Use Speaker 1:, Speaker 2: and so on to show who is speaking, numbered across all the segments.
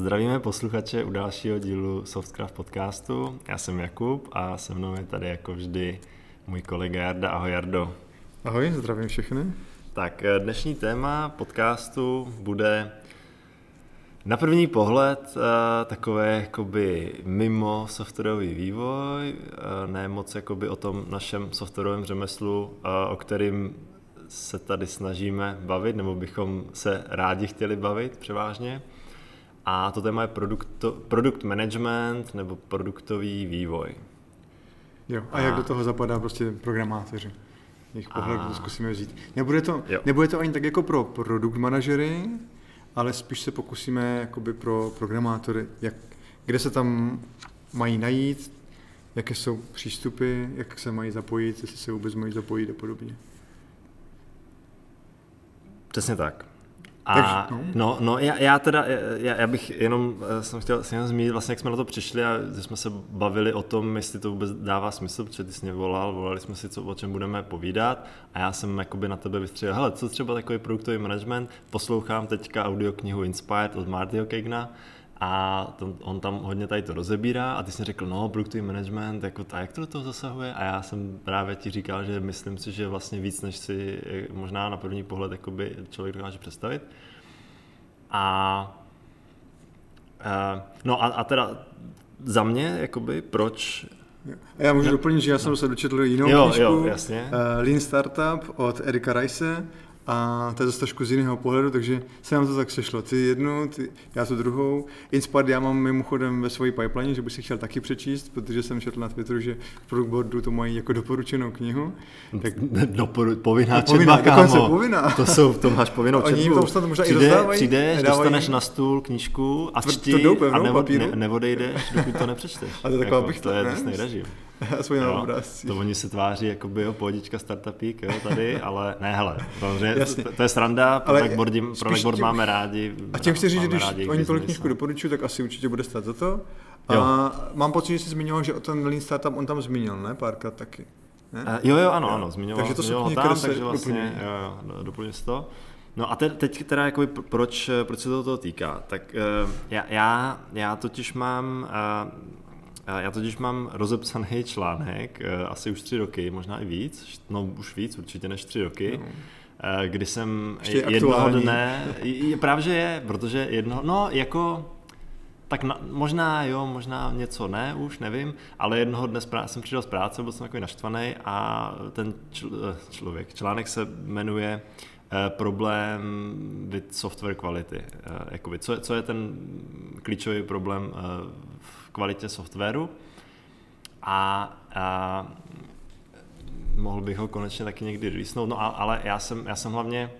Speaker 1: Zdravíme posluchače u dalšího dílu Softcraft podcastu. Já jsem Jakub a se mnou je tady jako vždy můj kolega Jarda. Ahoj Jardo.
Speaker 2: Ahoj, zdravím všechny.
Speaker 1: Tak eh, dnešní téma podcastu bude na první pohled uh, takové jakoby mimo softwarový vývoj, uh, ne moc jakoby o tom našem softwarovém řemeslu, o kterým se tady snažíme bavit, nebo bychom se rádi chtěli bavit převážně. A to téma je produkt, produkt management nebo produktový vývoj.
Speaker 2: Jo, a, a jak do toho zapadá prostě programátoři? Jejich pohled a... to zkusíme vzít. Nebude to, nebude to ani tak jako pro produkt manažery, ale spíš se pokusíme jakoby pro programátory, jak, kde se tam mají najít, jaké jsou přístupy, jak se mají zapojit, jestli se vůbec mají zapojit a podobně.
Speaker 1: Přesně tak. A no. no, no já, já teda, já, já, bych jenom, eh, jsem chtěl jenom zmínit, vlastně jak jsme na to přišli a jsme se bavili o tom, jestli to vůbec dává smysl, protože ty jsi mě volal, volali jsme si, co, o čem budeme povídat a já jsem jakoby na tebe vystřelil, hele, co třeba takový produktový management, poslouchám teďka audioknihu Inspired od Martyho Kegna, a to, on tam hodně tady to rozebírá a ty jsi řekl, no, produktový management, jako a jak to do toho zasahuje? A já jsem právě ti říkal, že myslím si, že vlastně víc, než si možná na první pohled jakoby člověk dokáže představit. A Uh, no a, a teda za mě, jakoby, proč...
Speaker 2: Já můžu doplnit, že já jsem se dočetl jinou jo, knížku, jo, jasně. Uh, Lean Startup od Erika Rice, a to je zase trošku z jiného pohledu, takže se nám to tak sešlo. Ty jednu, ty, já tu druhou. Inspad já mám mimochodem ve své pipeline, že bych si chtěl taky přečíst, protože jsem četl na Twitteru, že v Product to mají jako doporučenou knihu.
Speaker 1: Tak, Doporu, povinná no, četba, kámo.
Speaker 2: povinná.
Speaker 1: To jsou, to máš povinnou četbu.
Speaker 2: Oni to snad možná Přijde, i rozdávají.
Speaker 1: Přijdeš, dostaneš na stůl knížku a čti a nevo, ne, neodejdeš, dokud to nepřečteš.
Speaker 2: A to je taková jako,
Speaker 1: To je drsný režim.
Speaker 2: Aspoň na obrázcích.
Speaker 1: To oni se tváří jako by jo, pohodička startupík, jo, tady, ale ne, hele, to, to, to je sranda, pro Blackboard, pro Blackboard tím, máme rádi.
Speaker 2: A tím chci říct, že když oni tolik knížku doporučují, tak asi určitě bude stát za to. A jo. mám pocit, že jsi zmiňoval, že o ten Lean Startup on tam zmínil, ne? Párkrát taky.
Speaker 1: Ne? Uh, jo, jo, ano, jo. ano, zmiňoval, takže to zmiňoval tam, takže vlastně, jo, jo, doplňuje se to. No a te, teď teda jakoby, proč, proč se to toho týká? Tak uh, já, já, já totiž mám uh, já totiž mám rozepsaný článek, eh, asi už tři roky, možná i víc, no už víc, určitě než tři roky, no. Eh, kdy jsem Ještě jednoho dne, právě že je, protože jednoho, no jako, tak na, možná jo, možná něco ne, už nevím, ale jednoho dne jsem přišel z práce, byl jsem takový naštvaný a ten čl, eh, člověk, článek se jmenuje problém with software quality. Jakoby, co, co je ten klíčový problém kvalitě softwaru a, a mohl bych ho konečně taky někdy releasenout, no ale já jsem, já jsem hlavně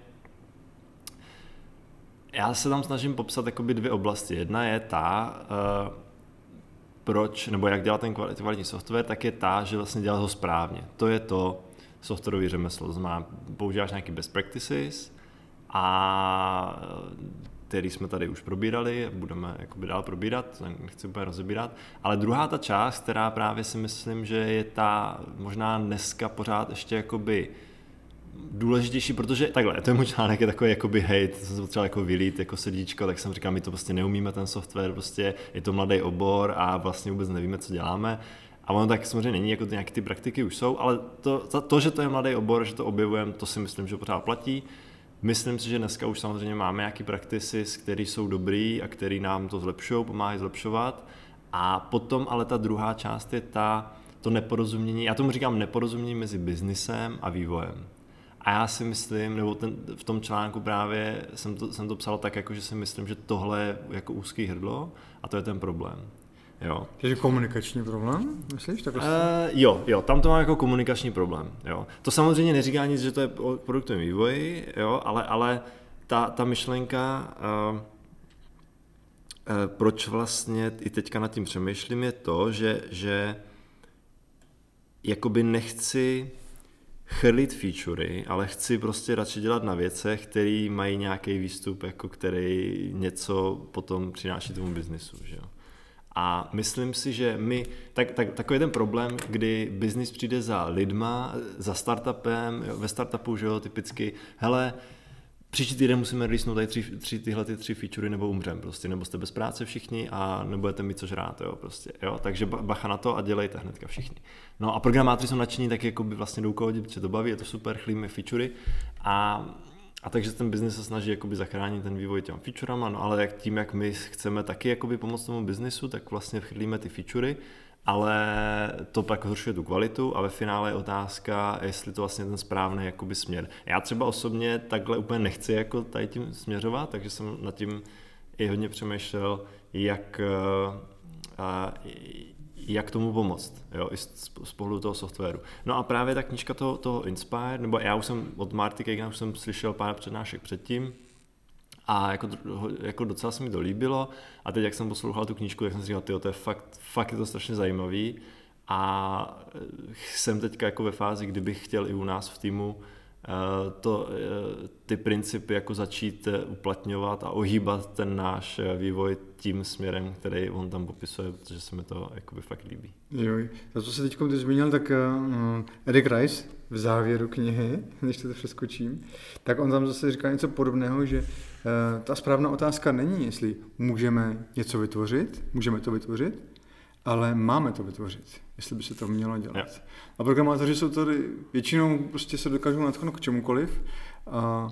Speaker 1: já se tam snažím popsat jakoby dvě oblasti. Jedna je ta, uh, proč, nebo jak dělat ten kvalitní software, tak je ta, že vlastně dělat ho správně. To je to softwarový řemeslo. Znamená, používáš nějaký best practices a který jsme tady už probírali, budeme jakoby dál probírat, nechci úplně rozebírat. Ale druhá ta část, která právě si myslím, že je ta možná dneska pořád ještě jakoby důležitější, protože takhle, to je můj článek, je takový jakoby hate, jsem se potřeboval jako vylít jako sedíčko, tak jsem říkal, my to prostě neumíme ten software, prostě je to mladý obor a vlastně vůbec nevíme, co děláme. A ono tak samozřejmě není, jako nějaké ty praktiky už jsou, ale to, to, to že to je mladý obor, že to objevujeme, to si myslím, že pořád platí. Myslím si, že dneska už samozřejmě máme nějaký practices, které jsou dobrý a které nám to zlepšují, pomáhají zlepšovat. A potom ale ta druhá část je ta, to neporozumění, já tomu říkám neporozumění mezi biznisem a vývojem. A já si myslím, nebo ten, v tom článku právě jsem to, jsem to psal tak, jako, že si myslím, že tohle je jako úzký hrdlo a to je ten problém. Jo.
Speaker 2: Takže komunikační problém, myslíš? Tak uh,
Speaker 1: jo, jo, tam to má jako komunikační problém. Jo. To samozřejmě neříká nic, že to je o produktovém vývoji, jo, ale, ale ta, ta myšlenka, uh, uh, proč vlastně i teďka nad tím přemýšlím, je to, že, že jakoby nechci chrlit featurey, ale chci prostě radši dělat na věcech, které mají nějaký výstup, jako který něco potom přináší tomu biznisu. Že jo? A myslím si, že my, tak, tak, takový ten problém, kdy biznis přijde za lidma, za startupem, jo, ve startupu, že jo, typicky, hele, příští týden musíme releasenout tady tři, tři, tyhle ty tři featurey nebo umřem prostě, nebo jste bez práce všichni a nebudete mít co žrát, jo, prostě, jo, takže bacha na to a dělejte hnedka všichni. No a programátoři jsou nadšení, tak jako by vlastně jdou kodit, protože to baví, je to super, chlíme featurey a a takže ten biznis se snaží jakoby zachránit ten vývoj těma featurama, no ale jak tím, jak my chceme taky jakoby pomoct tomu biznisu, tak vlastně chrlíme ty featurey ale to pak zhoršuje tu kvalitu a ve finále je otázka, jestli to vlastně ten správný jakoby směr. Já třeba osobně takhle úplně nechci jako tady tím směřovat, takže jsem nad tím i hodně přemýšlel, jak, eh, jak tomu pomoct, jo, i z, z pohledu toho softwaru. No a právě ta knížka toho, toho Inspire, nebo já už jsem od Marty Kejna už jsem slyšel pár přednášek předtím, a jako, jako docela se mi to líbilo a teď jak jsem poslouchal tu knížku, tak jsem si říkal, to je fakt, fakt je to strašně zajímavý a jsem teďka jako ve fázi, kdybych chtěl i u nás v týmu eh, to, eh, ty principy jako začít eh, uplatňovat a ohýbat ten náš vývoj tím směrem, který on tam popisuje, protože se mi to jakoby fakt líbí.
Speaker 2: Jo, to, co se teď ty zmínil, tak uh, Eric Rice v závěru knihy, než to přeskočím, tak on tam zase říká něco podobného, že Eh, ta správná otázka není, jestli můžeme něco vytvořit, můžeme to vytvořit, ale máme to vytvořit, jestli by se to mělo dělat. Ja. A programátoři jsou tady, většinou prostě se dokážou natknout k čemukoliv a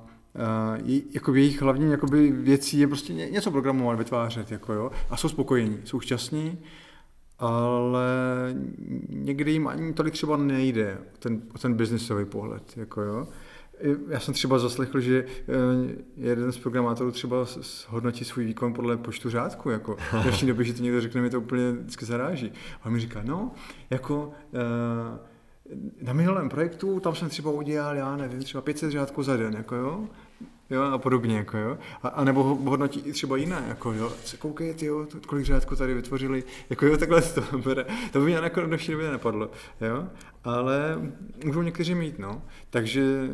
Speaker 2: Uh, jako jejich hlavní jakoby, věcí je prostě něco programovat, vytvářet, jako jo, a jsou spokojení, jsou šťastní, ale někdy jim ani tolik třeba nejde ten, ten biznisový pohled, jako jo já jsem třeba zaslechl, že eh, jeden z programátorů třeba hodnotí svůj výkon podle počtu řádků. Jako. V dnešní době, že to někdo řekne, mi to úplně vždycky zaráží. A on mi říká, no, jako eh, na minulém projektu, tam jsem třeba udělal, já nevím, třeba 500 řádků za den, jako jo, jo, a podobně, jako jo. A, a nebo hodnotí i třeba jiné, jako jo, se koukejte, jo, kolik řádků tady vytvořili, jako jo, takhle to bere. To by mě jako v dnešní době nenapadlo, jo. Ale můžou někteří mít, no. Takže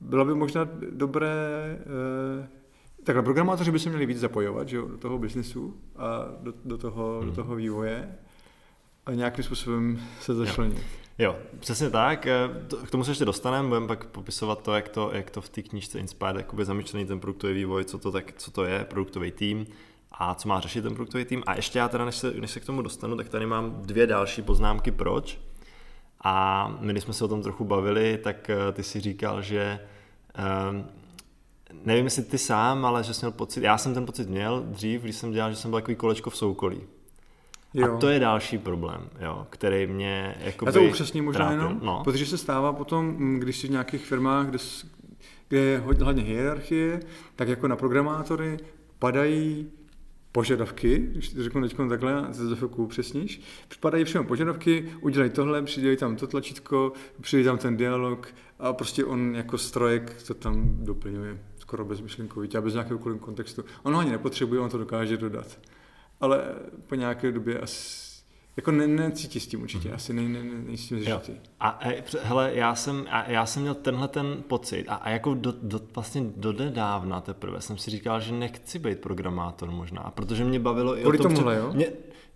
Speaker 2: bylo by možná dobré, eh, takhle programátoři by se měli víc zapojovat že jo, do toho biznesu a do, do, toho, hmm. do toho vývoje a nějakým způsobem se začlenit.
Speaker 1: Jo, přesně tak. Eh, k tomu se ještě dostaneme, budeme pak popisovat to, jak to, jak to v té knížce Inspired jakoby zamýšlený ten produktový vývoj, co to, tak, co to je, produktový tým a co má řešit ten produktový tým. A ještě já teda, než se, než se k tomu dostanu, tak tady mám dvě další poznámky, proč. A my, když jsme se o tom trochu bavili, tak eh, ty si říkal, že um, nevím, jestli ty sám, ale že jsem měl pocit, já jsem ten pocit měl dřív, když jsem dělal, že jsem byl takový kolečko v soukolí. Jo. A to je další problém, jo, který mě jako.
Speaker 2: Já to upřesně možná trápil. jenom, no. protože se stává potom, mm, když jsi v nějakých firmách, kde, kde je hodně hierarchie, tak jako na programátory padají požadavky, když to řeknu teď takhle, to za chvilku upřesníš, připadají přímo požadavky, udělej tohle, přidělej tam to tlačítko, přidělej tam ten dialog a prostě on jako strojek to tam doplňuje skoro bezmyšlenkovitě a bez nějakého kontextu. On ho ani nepotřebuje, on to dokáže dodat. Ale po nějaké době asi jako ne, necítí s tím určitě, mm-hmm. asi ne, ne, ne, nejsi tím zžitý.
Speaker 1: A, a hele, já jsem, a, já jsem měl tenhle ten pocit a, a jako do, do, vlastně do nedávna teprve jsem si říkal, že nechci být programátor možná, protože mě bavilo i
Speaker 2: Kvůli
Speaker 1: o tom,
Speaker 2: tomuhle, jo?
Speaker 1: Mě,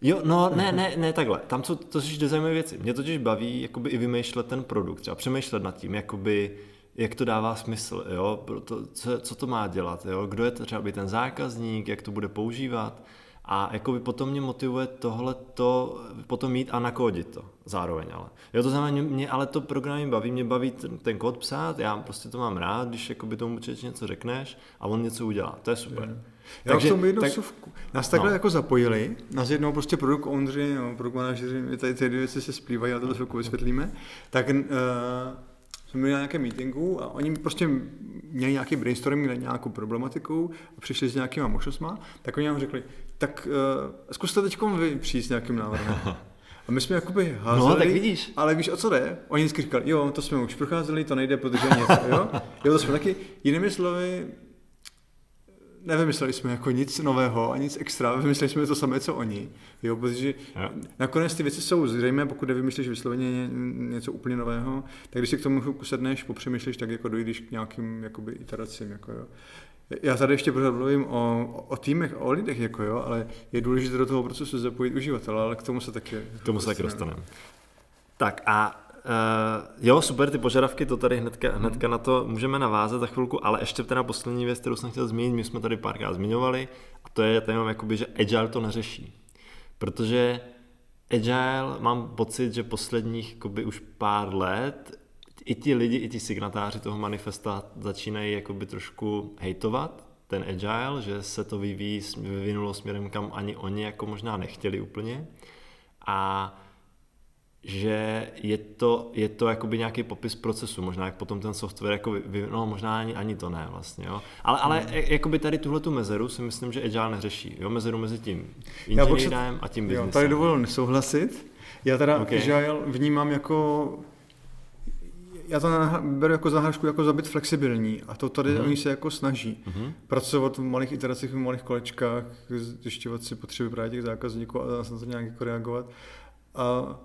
Speaker 1: jo, no ne, ne, ne takhle, tam jsou to jsou zajímavé věci. Mě totiž baví jakoby i vymýšlet ten produkt, třeba přemýšlet nad tím, jakoby, jak to dává smysl, jo, to, co, co to má dělat, jo, kdo je třeba by ten zákazník, jak to bude používat, a jako by potom mě motivuje tohle to potom mít a nakódit to zároveň ale. Jo, to znamená, mě, ale to programy baví, mě baví ten, ten kód psát, já prostě to mám rád, když jako by tomu člověk něco řekneš a on něco udělá, to je super.
Speaker 2: Já Takže, tomu jednu tak, vsuvku. Nás takhle no. jako zapojili, nás jednou prostě produkt ownři, no, produkt manažeři, tady ty dvě věci se splývají, a to chvilku vysvětlíme, tak uh, jsme byli na nějakém meetingu a oni prostě měli nějaký brainstorming na nějakou problematiku a přišli s nějakýma možnostmi, tak oni nám řekli, tak uh, zkuste teď vy přijít s nějakým návrhem. A my jsme jakoby házeli,
Speaker 1: no, tak vidíš.
Speaker 2: ale víš, o co jde? Oni vždycky říkali, jo, to jsme už procházeli, to nejde, protože něco, jo? Jo, to jsme taky, jinými slovy, nevymysleli jsme jako nic nového a nic extra, vymysleli jsme to samé, co oni. Jo, protože ja. nakonec ty věci jsou zřejmé, pokud nevymyslíš vysloveně něco úplně nového, tak když si k tomu sedneš, popřemýšlíš, tak jako dojdeš k nějakým jakoby, iteracím. Jako, jo. Já tady ještě pořád mluvím o, o týmech, o lidech, jako jo, ale je důležité do toho procesu zapojit uživatele, ale k tomu se taky...
Speaker 1: K tomu se taky dostaneme. Tak a jo, super, ty požadavky, to tady hnedka, mhm. hnedka na to můžeme navázat za chvilku, ale ještě teda poslední věc, kterou jsem chtěl zmínit, my jsme tady párkrát zmiňovali, a to je téma, jakoby, že Agile to neřeší. Protože Agile mám pocit, že posledních jakoby, už pár let i ti lidi, i ti signatáři toho manifesta začínají jakoby trošku hejtovat ten agile, že se to vyvíjí, vyvinulo směrem, kam ani oni jako možná nechtěli úplně. A že je to, je to jakoby nějaký popis procesu, možná jak potom ten software, jako vy, no možná ani, ani to ne vlastně, jo. Ale, ale hmm. jakoby tady tuhle tu mezeru si myslím, že Agile neřeší, jo, mezeru mezi tím inženýrem a tím biznesem.
Speaker 2: Jo, tady dovolil nesouhlasit. Já teda okay. Agile vnímám jako já to beru jako zahážku, jako za být flexibilní a to tady mm-hmm. oni se jako snaží. Mm-hmm. Pracovat v malých iteracích, v malých kolečkách, zjišťovat si potřeby právě těch zákazníků a na to nějak jako reagovat. A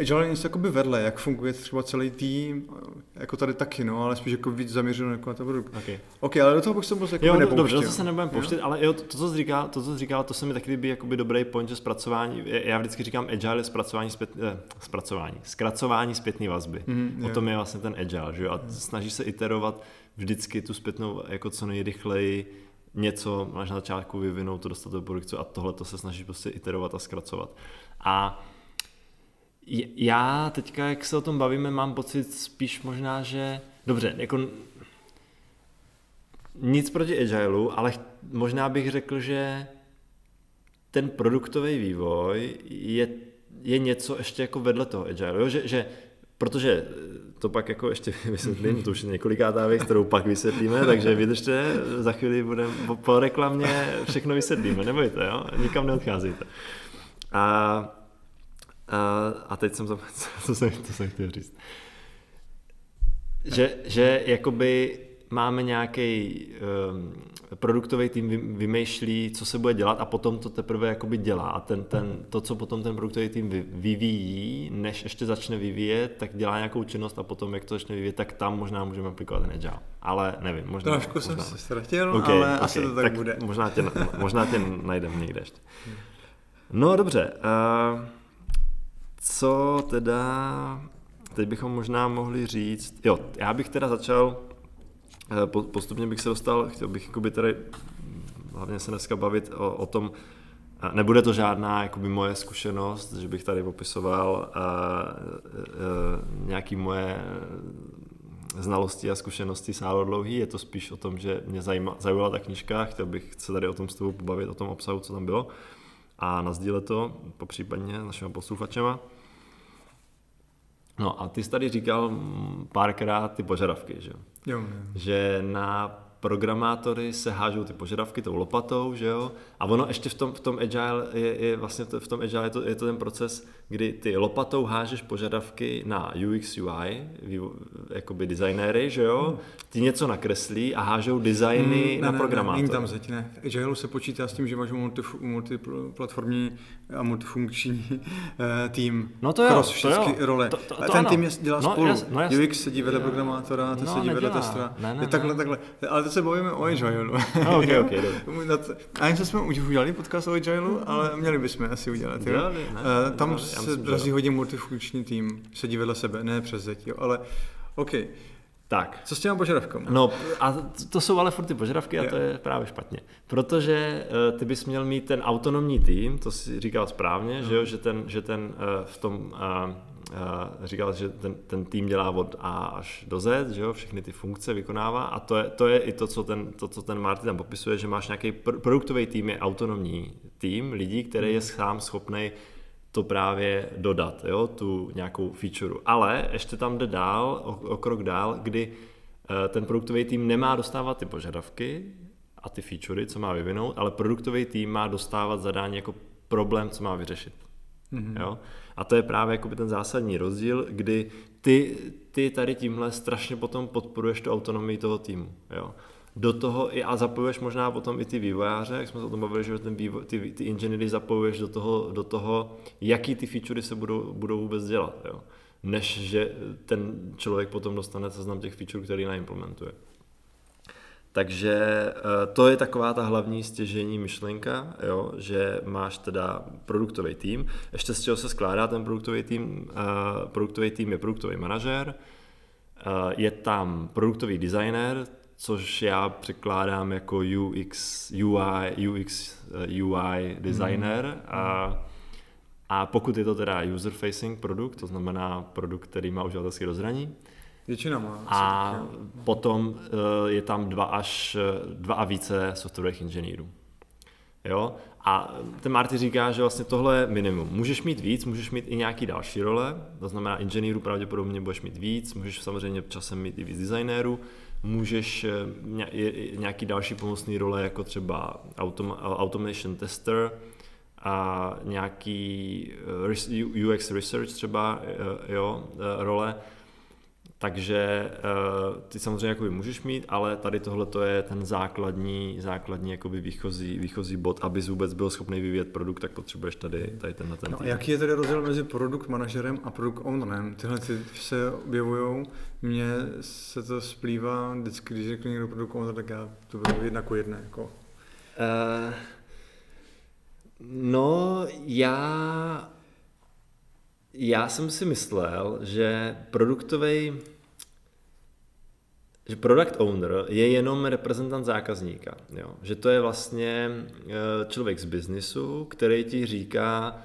Speaker 2: Agile je něco jakoby vedle, jak funguje třeba celý tým, jako tady taky, no, ale spíš jako víc zaměřeno jako na to produkt. Okay. OK, ale do toho bych se moc jako
Speaker 1: jo, nepouštěl. Dobře, to se nebudeme pouštět, ale jo, to, to, co jsi říkal, to, co jsi říkal, to se mi taky líbí jakoby dobrý point, že zpracování, já vždycky říkám agile je zpracování, zpět, eh, zpracování, zkracování zpětné vazby. Mm, o tom je vlastně ten agile, že jo, a snaží se iterovat vždycky tu zpětnou jako co nejrychleji něco máš na začátku vyvinout, to dostat do produkce a tohle to se snaží prostě iterovat a zkracovat. A já teďka, jak se o tom bavíme, mám pocit spíš možná, že dobře, jako nic proti Agileu, ale možná bych řekl, že ten produktový vývoj je, je něco ještě jako vedle toho Agileu? Že, že protože to pak jako ještě vysvětlím, to už je několikátá věc, kterou pak vysvětlíme, takže vydržte, za chvíli budeme po, po reklamě všechno vysvětlíme, nebojte, jo? nikam neodcházejte. A a, a teď jsem zapomněl, co jsem, co jsem chtěl říct. Že, že jakoby máme nějaký um, produktový tým vymýšlí, co se bude dělat a potom to teprve jakoby dělá. A ten, ten, to, co potom ten produktový tým vyvíjí, než ještě začne vyvíjet, tak dělá nějakou činnost a potom, jak to začne vyvíjet, tak tam možná můžeme aplikovat ten agile. Ale nevím, možná.
Speaker 2: Trošku
Speaker 1: možná.
Speaker 2: jsem se ztratil, okay, ale okay, asi to tak, tak bude.
Speaker 1: Možná tě, možná tě najdeme někde ještě. No dobře. Uh, co teda, teď bychom možná mohli říct, jo, já bych teda začal, eh, postupně bych se dostal, chtěl bych jakoby tady hlavně se dneska bavit o, o tom, Nebude to žádná jakoby moje zkušenost, že bych tady popisoval a, a, a, nějaký moje znalosti a zkušenosti sálo dlouhý, je to spíš o tom, že mě zajíma, zajímala ta knižka, chtěl bych se tady o tom s tebou pobavit, o tom obsahu, co tam bylo a nazdílet to, popřípadně s našimi posluchačema. No a ty jsi tady říkal párkrát ty požadavky, že?
Speaker 2: Jo, jo.
Speaker 1: Že na programátory se hážou ty požadavky tou lopatou, že jo? A ono ještě v tom, v tom agile je, je vlastně to, v tom agile je to, je to ten proces, kdy ty lopatou hážeš požadavky na UX UI, jakoby designéry, že jo? Ty něco nakreslí a hážou designy hmm, na ne, programátory.
Speaker 2: Ne, tam zeď, ne. V agile se počítá s tím, že máš multiplatformní a multifunkční uh, tým.
Speaker 1: No to jo,
Speaker 2: cross všechny role.
Speaker 1: To, to, to
Speaker 2: ten ano. tým je, dělá no, spolu. Jas, no, jas, UX sedí vedle programátora, ten no, sedí vedle testera. Ne, ne, takhle, ne. takhle. Ale se bavíme o Agile.
Speaker 1: No, okay, okay,
Speaker 2: Ani jsme už udělali podcast o Agile, ale měli bychom asi udělat. Jo? ne, uh, tam ne, se drazí hodně multifunkční tým, sedí vedle sebe, ne přes zeď, jo, ale OK.
Speaker 1: Tak.
Speaker 2: Co s těma požadavkami?
Speaker 1: No a to jsou ale furt ty požadavky a to je právě špatně. Protože uh, ty bys měl mít ten autonomní tým, to si říkal správně, no. že jo, že ten, že ten uh, v tom uh, Uh, říkal, že ten, ten tým dělá od A až do Z, že jo, všechny ty funkce vykonává a to je, to je i to co, ten, to, co ten Martin tam popisuje, že máš nějaký pr- produktový tým, je autonomní tým lidí, který je hmm. sám schopný to právě dodat, jo, tu nějakou feature. Ale ještě tam jde dál, o, o krok dál, kdy uh, ten produktový tým nemá dostávat ty požadavky a ty featurey, co má vyvinout, ale produktový tým má dostávat zadání jako problém, co má vyřešit. Mm-hmm. Jo? A to je právě jako ten zásadní rozdíl, kdy ty, ty tady tímhle strašně potom podporuješ tu autonomii toho týmu. Jo? Do toho i, a zapojuješ možná potom i ty vývojáře, jak jsme se o tom bavili, že ten vývoj, ty, ty inženýry zapojuješ do toho, do toho, jaký ty featurey se budou, budou vůbec dělat. Jo? Než že ten člověk potom dostane seznam těch feature, který naimplementuje. Takže eh, to je taková ta hlavní stěžení myšlenka, jo, že máš teda produktový tým. Ještě z čeho se skládá ten produktový tým? Uh, produktový tým je produktový manažer, uh, je tam produktový designer, což já překládám jako UX, UI, UX, UI designer. Mm. A, a pokud je to teda user-facing produkt, to znamená produkt, který má uživatelské rozhraní,
Speaker 2: Většina má.
Speaker 1: A potom eh, je tam dva až eh, dva a více softwarových inženýrů. Jo? A ten Marty říká, že vlastně tohle je minimum. Můžeš mít víc, můžeš mít i nějaký další role, to znamená inženýrů pravděpodobně budeš mít víc, můžeš samozřejmě časem mít i víc designérů, můžeš eh, nějaký další pomocný role, jako třeba automation tester, a nějaký UX research třeba, jo, role, takže uh, ty samozřejmě jakoby můžeš mít, ale tady tohle to je ten základní, základní jakoby výchozí, výchozí bod, aby vůbec byl schopný vyvíjet produkt, tak potřebuješ tady, tady ten na ten
Speaker 2: no, tým. jaký je tedy rozdíl mezi produkt manažerem a produkt ownerem? Tyhle ty se objevují, mně se to splývá, vždycky, když řekne někdo produkt owner, tak já to budu jedna ku jedné. Jako. Uh,
Speaker 1: no, já já jsem si myslel, že produktový že product owner je jenom reprezentant zákazníka. Jo? Že to je vlastně eh, člověk z biznisu, který ti říká,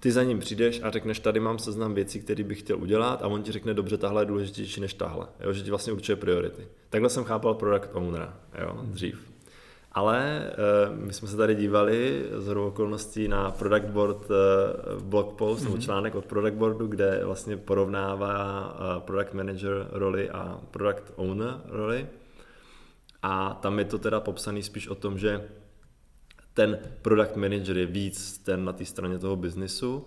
Speaker 1: ty za ním přijdeš a řekneš, tady mám seznam věcí, které bych chtěl udělat a on ti řekne, dobře, tahle je důležitější než tahle. Jo? Že ti vlastně určuje priority. Takhle jsem chápal product ownera jo? dřív. Ale uh, my jsme se tady dívali z okolností na Product Board uh, blog post mm-hmm. nebo mhm. článek od Product Boardu, kde vlastně porovnává uh, Product Manager roli a Product Owner roli. A tam je to teda popsaný spíš o tom, že ten Product Manager je víc ten na té straně toho biznisu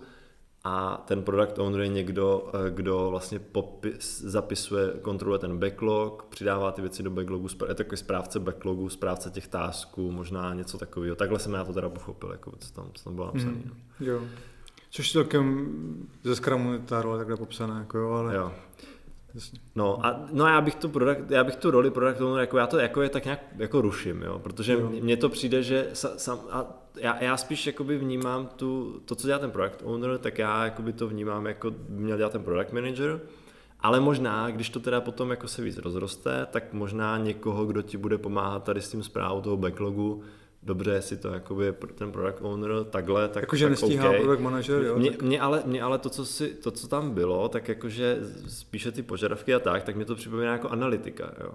Speaker 1: a ten product owner je někdo, eh, kdo vlastně popis, zapisuje, kontroluje ten backlog, přidává ty věci do backlogu, je takový správce backlogu, správce těch tásků, možná něco takového. Takhle jsem já to teda pochopil, jako co tam, co tam bylo napsané. Mm,
Speaker 2: jo. Což celkem ze Scrumu ta role takhle popsaná, jako jo, ale...
Speaker 1: Jo. No a no já bych tu, product, já bych tu roli product owner, jako já to jako je tak nějak jako ruším, jo, protože jo. mně to přijde, že sa, sam, a já, já spíš jakoby vnímám tu, to, co dělá ten product owner, tak já jakoby to vnímám jako by měl dělat ten product manager, ale možná, když to teda potom jako se víc rozroste, tak možná někoho, kdo ti bude pomáhat tady s tím zprávou toho backlogu, dobře, jestli to jakoby ten product owner takhle, tak
Speaker 2: Jakože nestíhá okay. product manager, jo?
Speaker 1: Mě, tak... mě, ale, mě ale to co, si, to, co tam bylo, tak jakože spíše ty požadavky a tak, tak mě to připomíná jako analytika, jo.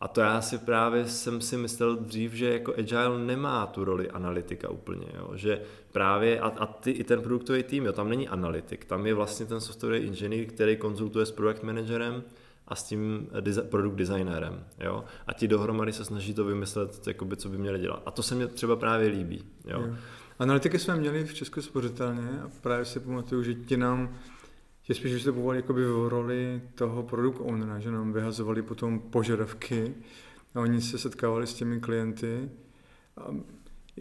Speaker 1: A to já si právě jsem si myslel dřív, že jako Agile nemá tu roli analytika úplně, jo? že právě a, a ty, i ten produktový tým, jo, tam není analytik, tam je vlastně ten software inženýr, který konzultuje s product managerem a s tím produkt designérem, jo, a ti dohromady se snaží to vymyslet, jakoby, co by měli dělat. A to se mně třeba právě líbí, jo. jo.
Speaker 2: Analytiky jsme měli v Česku spořitelně a právě si pamatuju, že ti nám že spíš vystupovali jakoby v roli toho produkt ownera, že nám vyhazovali potom požadavky a oni se setkávali s těmi klienty. A,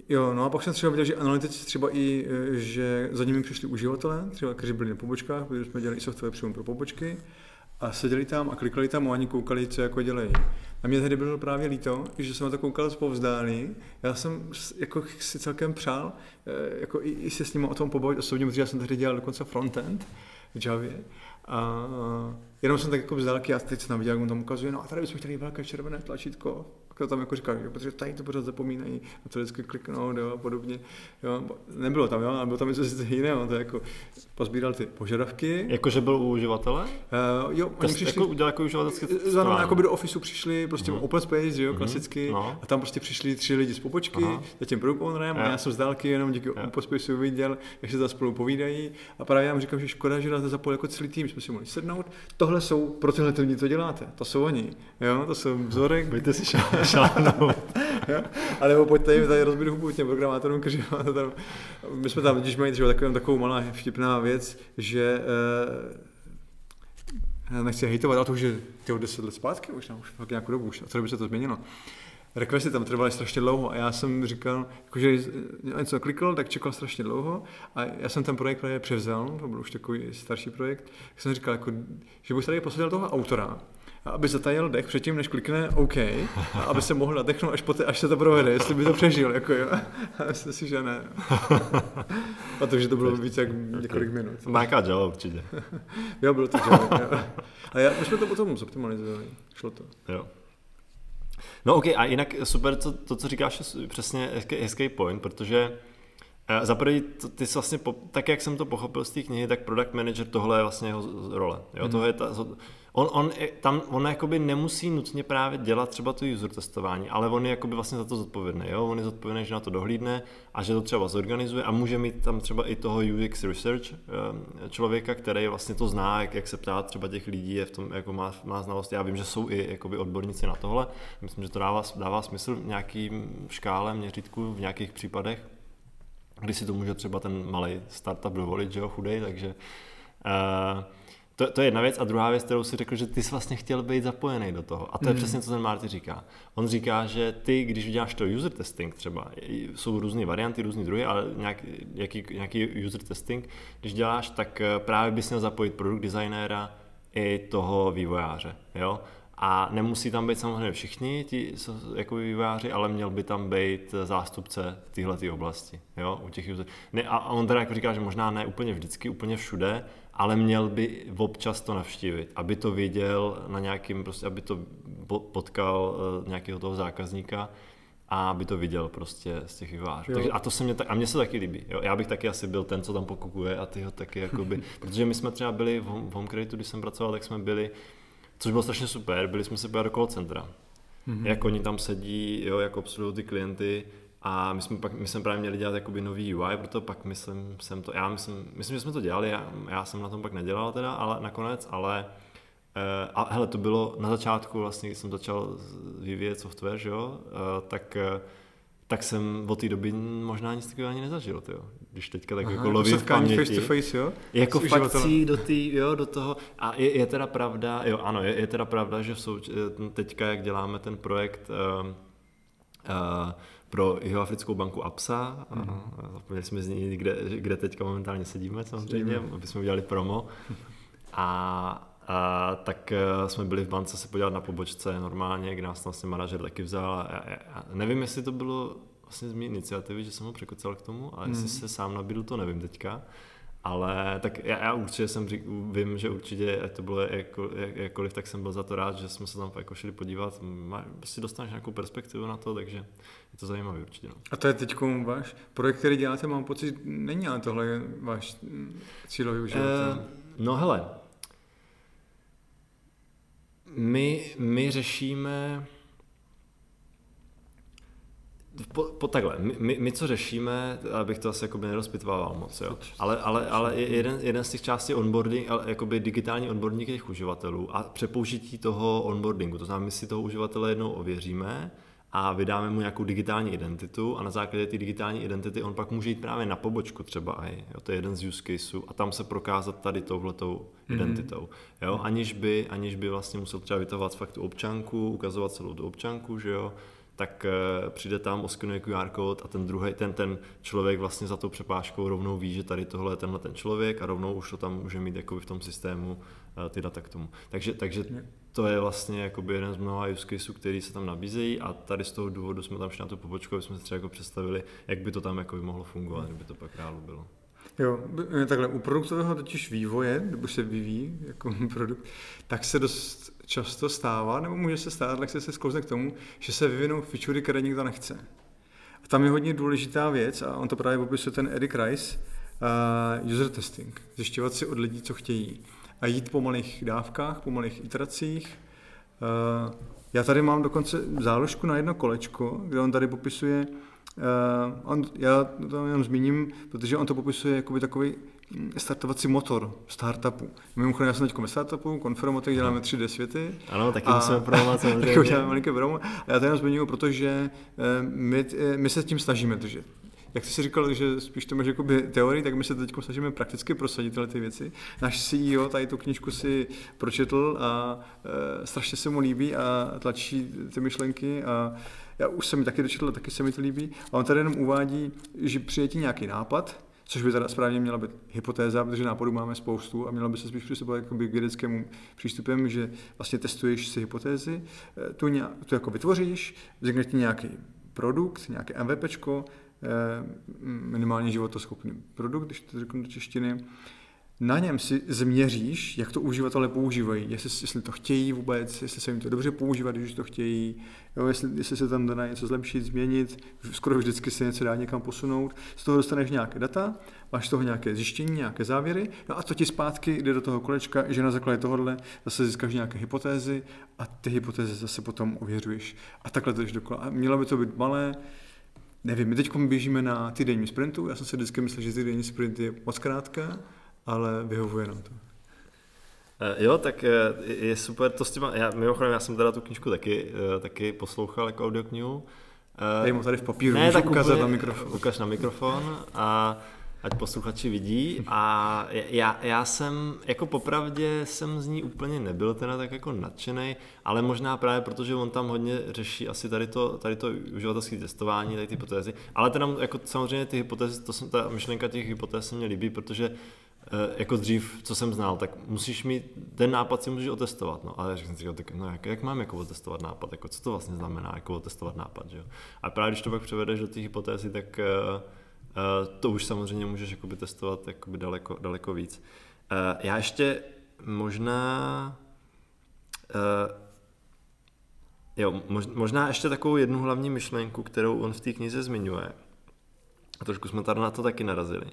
Speaker 2: jo, no a pak jsem třeba viděl, že analytici třeba i, e, že za nimi přišli uživatelé, třeba kteří byli na pobočkách, protože jsme dělali i software přímo pro pobočky a seděli tam a klikali tam a oni koukali, co jako dělají. A mě tehdy bylo právě líto, že jsem na to koukal zpovzdálí. Já jsem jako si celkem přál e, jako i, i se s ním o tom pobavit osobně, protože já jsem tehdy dělal dokonce frontend v Javě. A jenom jsem tak jako z dálky, a teď jsem viděl, jak on tam ukazuje, no a tady bychom chtěli velké červené tlačítko, to tam jako říkal, že protože tady to pořád zapomínají, na to vždycky kliknout jo, a podobně. Jo. Nebylo tam, jo, ale bylo tam něco jiného, to jako pozbíral ty požadavky.
Speaker 1: Jakože byl u uživatele?
Speaker 2: Uh, jo,
Speaker 1: oni přišli, jako udělal jako uživatelské
Speaker 2: Znamená, jako by do ofisu přišli prostě uh-huh. open space, jo, uh-huh. klasicky, no. a tam prostě přišli tři lidi z popočky, uh-huh. za tím product ownerem, yeah. a já jsem z dálky jenom díky yeah. open space viděl, jak se tam spolu povídají, a právě já vám říkám, že škoda, že nás nezapojil jako celý tým, jsme si mohli sednout. Tohle jsou pro tyhle lidi, co děláte, to jsou oni, jo, to jsou vzorek.
Speaker 1: Bejte si šáhnout.
Speaker 2: A nebo pojďte jim tady rozbít hubu těm programátorům, kteří tam, my jsme tam, když mají třeba takovou, takovou malá vtipná věc, že uh, nechci hejtovat, ale to už je těho 10 let zpátky, už, už fakt nějakou dobu, už, a co by se to změnilo. Requesty tam trvaly strašně dlouho a já jsem říkal, jakože něco klikl, tak čekal strašně dlouho a já jsem ten projekt právě převzal, to byl už takový starší projekt, tak jsem říkal, jako, že bych tady posadil toho autora aby zatajil dech předtím, než klikne OK, a aby se mohl nadechnout, až, poté, až se to provede, jestli by to přežil, jako jo. A myslím si, že ne. A to, že to bylo více jak několik minut.
Speaker 1: Máka Java určitě.
Speaker 2: jo, bylo to Java. A já, my jsme to potom zoptimalizovali, šlo to.
Speaker 1: Jo. No ok, a jinak super, to, to co říkáš, je přesně hezký, hezký point, protože uh, za první, ty jsi vlastně, tak jak jsem to pochopil z té knihy, tak product manager tohle je vlastně jeho role. Jo? Mm. Tohle je ta, on, on, tam, on jakoby nemusí nutně právě dělat třeba to user testování, ale on je jakoby vlastně za to zodpovědný. Jo? On je zodpovědný, že na to dohlídne a že to třeba zorganizuje a může mít tam třeba i toho UX research eh, člověka, který vlastně to zná, jak, jak se ptá třeba těch lidí, je v tom, jako má, má znalost. Já vím, že jsou i jakoby odborníci na tohle. Myslím, že to dává, dává smysl v nějakým škále, měřítku, v nějakých případech, kdy si to může třeba ten malý startup dovolit, že jo, chudej, takže uh, to, to je jedna věc. A druhá věc, kterou si řekl, že ty jsi vlastně chtěl být zapojený do toho. A to je mm. přesně, co ten Marty říká. On říká, že ty, když uděláš to user testing třeba, jsou různé varianty, různé druhy, ale nějaký, nějaký, nějaký user testing, když děláš, tak eh, právě bys měl zapojit produkt designéra i toho vývojáře. Jo? A nemusí tam být samozřejmě všichni ti jako vývojáři, ale měl by tam být zástupce téhle oblasti. Jo? U těch user. Ne, a on teda jako říká, že možná ne úplně vždycky, úplně všude, ale měl by občas to navštívit, aby to viděl na nějakým, prostě, aby to potkal uh, nějakého toho zákazníka a aby to viděl prostě z těch vývářů. Takže, a to se mě, tak, a mně se taky líbí. Jo? Já bych taky asi byl ten, co tam pokukuje a ty ho taky jakoby, protože my jsme třeba byli v home, v home Creative, když jsem pracoval, tak jsme byli, což bylo strašně super, byli jsme se do call centra. Mm-hmm. Jak oni tam sedí, jo, jako obsluhují ty klienty, a my jsme, pak, my jsme právě měli dělat jakoby nový UI, proto pak myslím, jsem to, já myslím, myslím, že jsme to dělali, já, já jsem na tom pak nedělal teda, ale nakonec, ale uh, a hele, to bylo na začátku vlastně, když jsem začal vyvíjet software, že jo, uh, tak uh, tak jsem od té doby možná nic takového ani nezažil, tyjo. Když teďka tak Aha, jako lovím v paměti.
Speaker 2: face to face, jo?
Speaker 1: Jako fakt do, tý, jo, do toho. A je, je teda pravda, jo ano, je, je teda pravda, že v souč- teďka, jak děláme ten projekt uh, uh, pro Jihoafrickou banku APSA. Mm-hmm. Zapomněli jsme z ní, kde, kde teďka momentálně sedíme samozřejmě, aby jsme udělali promo. A a tak eh, jsme byli v bance se podívat na pobočce normálně, kde nás vlastně manažer taky vzal. A, a, a nevím, jestli to bylo vlastně z mé iniciativy, že jsem ho překocel k tomu, mm. jestli se sám nabídl, to nevím teďka. Ale tak já, já určitě jsem řík, vím, že určitě, ať to bylo jako, jak, jakkoliv, tak jsem byl za to rád, že jsme se tam jako šli podívat. Má, si dostaneš nějakou perspektivu na to, takže je to zajímavé určitě. No.
Speaker 2: A to je teď váš projekt, který děláte, mám pocit, není ale tohle je váš cílový uživatel. Uh,
Speaker 1: no hele, my, my řešíme po, po takhle, my, my, my, co řešíme, abych to asi jakoby nerozpitvával moc, jo. Ale, ale, ale jeden, jeden z těch částí onboarding, ale jakoby digitální onboarding těch uživatelů a přepoužití toho onboardingu. To znamená, my si toho uživatele jednou ověříme a vydáme mu nějakou digitální identitu a na základě té digitální identity on pak může jít právě na pobočku třeba i, jo, to je jeden z use caseů a tam se prokázat tady touhletou mm-hmm. identitou, jo, aniž by, aniž by vlastně musel třeba vytahovat fakt tu občanku, ukazovat celou tu občanku, že jo, tak eh, přijde tam, oskenuje QR kód a ten druhý, ten, ten člověk vlastně za tou přepážkou rovnou ví, že tady tohle je tenhle ten člověk a rovnou už to tam může mít jakoby v tom systému eh, ty data k tomu. Takže, takže to je vlastně jakoby jeden z mnoha use caseů, který se tam nabízejí a tady z toho důvodu jsme tam šli na tu pobočku, aby jsme si třeba jako představili, jak by to tam jako by mohlo fungovat, kdyby to pak reálu bylo.
Speaker 2: Jo, takhle, u produktového totiž vývoje, nebo se vyvíjí jako produkt, tak se dost často stává, nebo může se stát, tak se se sklouzne k tomu, že se vyvinou featurey, které nikdo nechce. A tam je hodně důležitá věc, a on to právě popisuje ten Eric Rice, uh, user testing. Zjišťovat si od lidí, co chtějí. A jít po malých dávkách, po malých iteracích. Uh, já tady mám dokonce záložku na jedno kolečko, kde on tady popisuje, uh, on, já to jenom zmíním, protože on to popisuje jako takový startovací motor startupu. Mimochodem, já jsem teď ve startupu, Confirmotech, děláme 3D světy.
Speaker 1: Ano, taky a, musíme promovat samozřejmě.
Speaker 2: taky děláme malinké promo. A já to jenom zmiňuji, protože eh, my, eh, my se tím snažíme držet jak jsi říkal, že spíš to máš jakoby teorii, tak my se teď snažíme prakticky prosadit tyhle ty věci. Náš CEO tady tu knižku si pročetl a e, strašně se mu líbí a tlačí ty myšlenky a já už jsem mi taky dočetl, taky se mi to líbí. A on tady jenom uvádí, že přijetí nějaký nápad, což by teda správně měla být hypotéza, protože nápadů máme spoustu a měla by se spíš přistupovat k vědeckému přístupem, že vlastně testuješ si hypotézy, eh, tu, nějak, tu jako vytvoříš, vznikne ti nějaký produkt, nějaké MVPčko, eh, minimálně životoschopný produkt, když to řeknu do češtiny, na něm si změříš, jak to uživatelé používají, jestli, jestli to chtějí vůbec, jestli se jim to dobře používat, když to chtějí, jo, jestli, jestli se tam dá něco zlepšit, změnit, skoro vždycky se něco dá někam posunout. Z toho dostaneš nějaké data, máš z toho nějaké zjištění, nějaké závěry, no a to ti zpátky jde do toho kolečka, že na základě tohohle zase získáš nějaké hypotézy a ty hypotézy zase potom ověřuješ. A takhle to jdeš dokola. A mělo by to být malé, nevím, my teď běžíme na týdenní sprintu, já jsem si vždycky myslel, že týdenní sprint je moc krátká, ale vyhovuje nám to.
Speaker 1: Eh, jo, tak eh, je super to s těma, já, mimochodem já jsem teda tu knížku taky, eh, taky poslouchal jako audioknihu.
Speaker 2: Já mu tady v papíru, ne, tak ukázat na mikrofon.
Speaker 1: Ukaž na mikrofon a ať posluchači vidí. A já, já jsem, jako popravdě jsem z ní úplně nebyl teda tak jako nadšený, ale možná právě protože on tam hodně řeší asi tady to, tady to uživatelské testování, tady ty hypotézy. Ale teda jako samozřejmě ty hypotézy, to jsem, ta myšlenka těch hypotéz se mě líbí, protože jako dřív, co jsem znal, tak musíš mít, ten nápad si můžeš otestovat, no, ale řekl jsem si, tak, no, jak, jak mám jako otestovat nápad, jako co to vlastně znamená, jako otestovat nápad, že jo. A právě když to pak převedeš do těch hypotézy, tak uh, to už samozřejmě můžeš jakoby testovat jakoby daleko, daleko víc. Uh, já ještě možná jo, možná ještě takovou jednu hlavní myšlenku, kterou on v té knize zmiňuje, a trošku jsme tady na to taky narazili,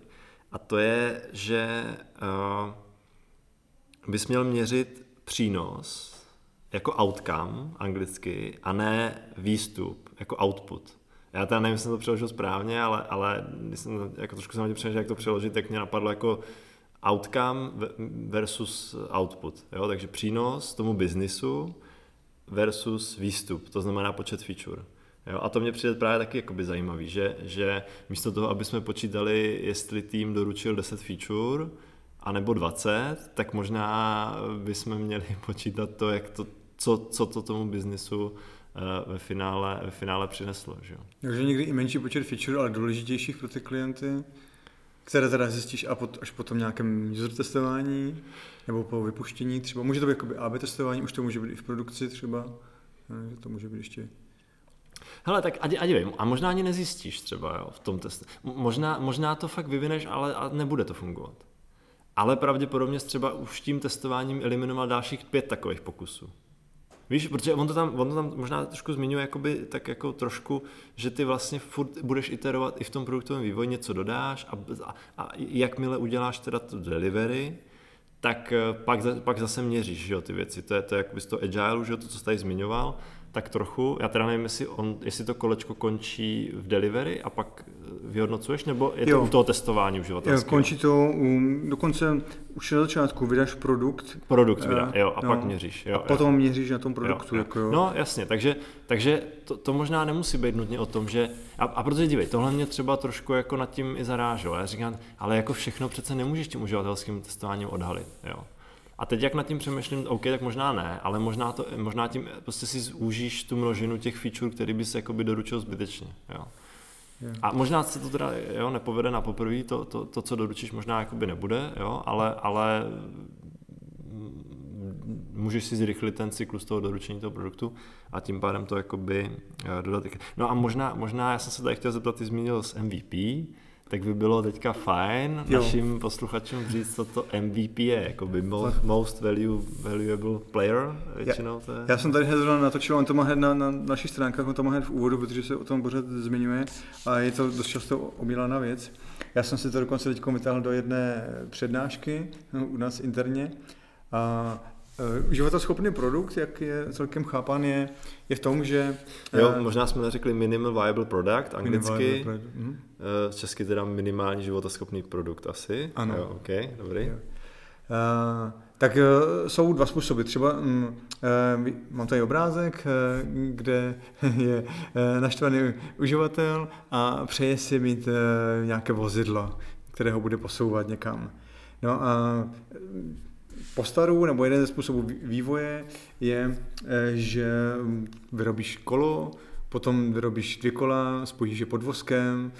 Speaker 1: a to je, že uh, bys měl měřit přínos jako outcome anglicky a ne výstup jako output. Já teda nevím, jestli jsem to přeložil správně, ale, ale když jsem, jako trošku jsem přemýšlel, jak to přeložit, tak mě napadlo jako outcome versus output. Jo? Takže přínos tomu biznisu versus výstup, to znamená počet feature. Jo, a to mě přijde právě taky jakoby zajímavý, že, že místo toho, aby jsme počítali, jestli tým doručil 10 feature, anebo 20, tak možná bychom měli počítat to, jak to, co, co to tomu biznisu eh, ve finále, ve finále přineslo. Že?
Speaker 2: Takže někdy i menší počet feature, ale důležitějších pro ty klienty, které teda zjistíš a pot, až po tom nějakém user testování, nebo po vypuštění třeba. Může to být AB testování, už to může být i v produkci třeba, že to může být ještě
Speaker 1: Hele, tak a, a dívej, a možná ani nezjistíš třeba jo, v tom testu. Možná, možná to fakt vyvineš, ale a nebude to fungovat. Ale pravděpodobně třeba už tím testováním eliminoval dalších pět takových pokusů. Víš, protože on to tam, on to tam možná trošku zmiňuje jakoby, tak jako trošku, že ty vlastně furt budeš iterovat i v tom produktovém vývoji, něco dodáš a, a, a jakmile uděláš teda to delivery, tak eh, pak, pak zase měříš že jo, ty věci. To je to jak bys to agile, že jo, to, co jsi tady zmiňoval, tak trochu. Já teda nevím, jestli, on, jestli to kolečko končí v delivery a pak vyhodnocuješ, nebo je to jo. u toho testování uživatelského?
Speaker 2: Končí to, um, dokonce už na začátku vydáš produkt.
Speaker 1: Produkt vydá, uh, jo, a no, pak měříš. Jo,
Speaker 2: a potom jo. měříš na tom produktu.
Speaker 1: Jo,
Speaker 2: jo. Jako jo.
Speaker 1: No jasně, takže, takže to, to možná nemusí být nutně o tom, že, a, a protože dívej, tohle mě třeba trošku jako nad tím i zaráželo. Já říkám, ale jako všechno přece nemůžeš tím uživatelským testováním odhalit. Jo. A teď jak nad tím přemýšlím, OK, tak možná ne, ale možná, to, možná tím prostě si zúžíš tu množinu těch feature, který bys jakoby doručil zbytečně. Jo. Yeah. A možná se to teda jo, nepovede na poprvé, to, to, to, co doručíš, možná jakoby nebude, jo, ale, ale můžeš si zrychlit ten cyklus toho doručení toho produktu a tím pádem to jakoby eh, dodat. No a možná, možná já jsem se tady chtěl zeptat, ty zmínil z MVP, tak by bylo teďka fajn jo. našim posluchačům říct, co to MVP je, jako by most value, valuable player, většinou to je.
Speaker 2: Já jsem tady hned natočil, on to má hned na, na našich stránkách, on to má hned v úvodu, protože se o tom pořád zmiňuje a je to dost často omílaná věc. Já jsem si to dokonce teď vytáhl do jedné přednášky no, u nás interně a Uh, Životoschopný produkt, jak je celkem chápan, je, je v tom, že...
Speaker 1: Jo, uh, možná jsme neřekli minimal viable product, anglicky. Product. Uh, česky teda minimální životoschopný produkt asi.
Speaker 2: Ano.
Speaker 1: Jo, OK, dobrý. Jo.
Speaker 2: Uh, tak uh, jsou dva způsoby. Třeba um, uh, mám tady obrázek, kde je naštvaný uživatel a přeje si mít nějaké vozidlo, které ho bude posouvat někam. No a postaru, nebo jeden ze způsobů vývoje je, eh, že vyrobíš kolo, potom vyrobíš dvě kola, spojíš je podvozkem,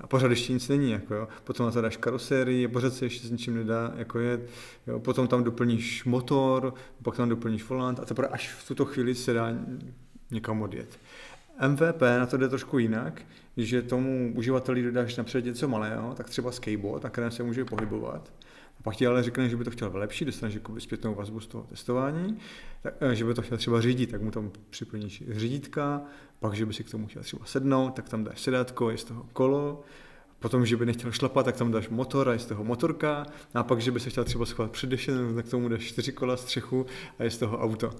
Speaker 2: a pořád ještě nic není, jako jo. Potom na dáš karosérii, pořád se ještě s ničím nedá jako je, jo. potom tam doplníš motor, pak tam doplníš volant a teprve až v tuto chvíli se dá někam odjet. MVP na to jde trošku jinak, že tomu uživateli dodáš napřed něco malého, tak třeba skateboard, na kterém se může pohybovat. Pak ti ale řekne, že by to chtěl vylepšit, dostaneš jakoby zpětnou vazbu z toho testování, tak, eh, že by to chtěl třeba řídit, tak mu tam připlníš řídítka, pak, že by si k tomu chtěl třeba sednout, tak tam dáš sedátko, je z toho kolo, potom, že by nechtěl šlapat, tak tam dáš motor a je z toho motorka, a pak, že by se chtěl třeba schovat předešen, tak tomu dáš čtyři kola, střechu a je z toho auto.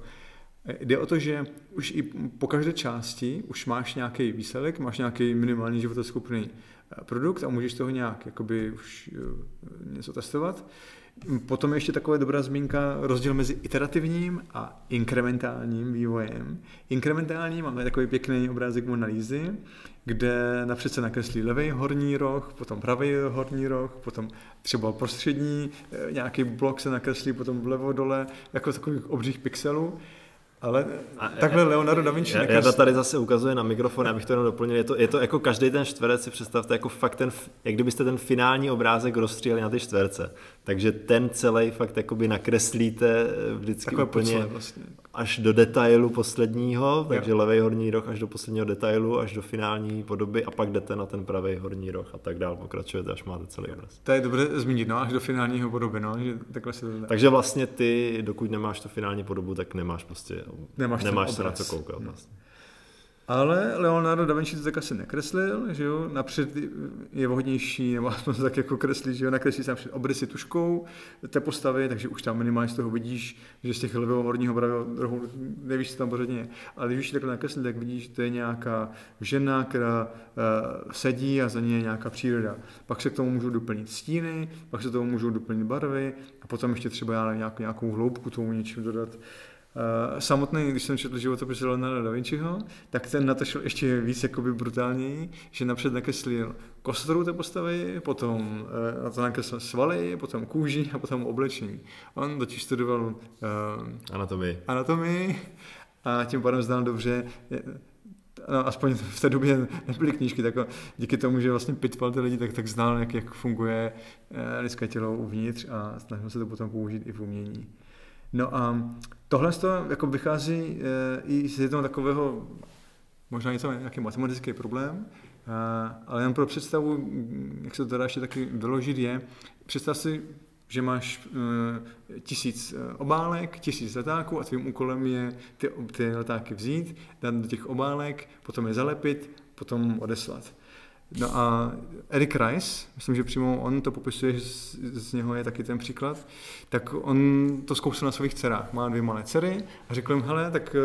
Speaker 2: Jde o to, že už i po každé části už máš nějaký výsledek, máš nějaký minimální životoschopný eh, produkt a můžeš toho nějak jakoby už eh, něco testovat. Potom je ještě taková dobrá zmínka rozdíl mezi iterativním a inkrementálním vývojem. Inkrementální máme takový pěkný obrázek analýzy, kde napřed se nakreslí levý horní roh, potom pravý horní roh, potom třeba prostřední eh, nějaký blok se nakreslí, potom vlevo dole, jako takových obřích pixelů. Ale a, takhle a, Leonardo da Vinci
Speaker 1: já, já tady zase ukazuje na mikrofon, abych to jenom doplnil. Je to, je to jako každý ten čtverec si představte jako fakt ten, jak kdybyste ten finální obrázek rozstříleli na ty čtverce. Takže ten celý fakt jakoby nakreslíte vždycky Takové úplně vlastně. Až do detailu posledního, takže jo. levý horní roh až do posledního detailu, až do finální podoby a pak jdete na ten pravý horní roh a tak dál pokračujete, až máte celý obraz.
Speaker 2: To je dobré zmínit, no, až do finálního podoby, no, že takhle se
Speaker 1: to dá. Takže vlastně ty, dokud nemáš tu finální podobu, tak nemáš prostě, nemáš, nemáš se na co koukat vlastně.
Speaker 2: Ale Leonardo da Vinci to tak asi nekreslil, že jo, napřed je vhodnější, nebo aspoň tak jako kreslí, že jo, nakreslí se napřed obrysy tuškou té postavy, takže už tam minimálně z toho vidíš, že z těch levého horního pravého rohu nevíš, co tam pořádně je. Ale když už takhle nakreslí, tak vidíš, že to je nějaká žena, která uh, sedí a za ní je nějaká příroda. Pak se k tomu můžou doplnit stíny, pak se k tomu můžou doplnit barvy a potom ještě třeba já nějakou, nějakou hloubku tomu něčím dodat. Uh, samotný, když jsem četl životopis Leonarda da Vinciho, tak ten na to šel ještě víc jakoby brutálněji, že napřed nakreslil kostru té postavy, potom uh, na to nakreslil svaly, potom kůži a potom oblečení. On totiž studoval uh,
Speaker 1: anatomii.
Speaker 2: anatomii a tím pádem znal dobře no, aspoň v té době nebyly knížky, tak díky tomu, že vlastně pitval ty lidi, tak, tak znal, jak, jak funguje lidské tělo uvnitř a snažil se to potom použít i v umění. No a tohle z toho jako vychází e, i z jednoho takového, možná něco, nějaký matematický problém, a, ale jen pro představu, jak se to dá ještě taky doložit, je, představ si, že máš e, tisíc eh, obálek, tisíc letáků a tvým úkolem je ty, ty letáky vzít, dát do těch obálek, potom je zalepit, potom odeslat. No a Eric Rice, myslím, že přímo on to popisuje, že z, z něho je taky ten příklad, tak on to zkoušel na svých dcerách. Má dvě malé dcery a řekl jim, hele, tak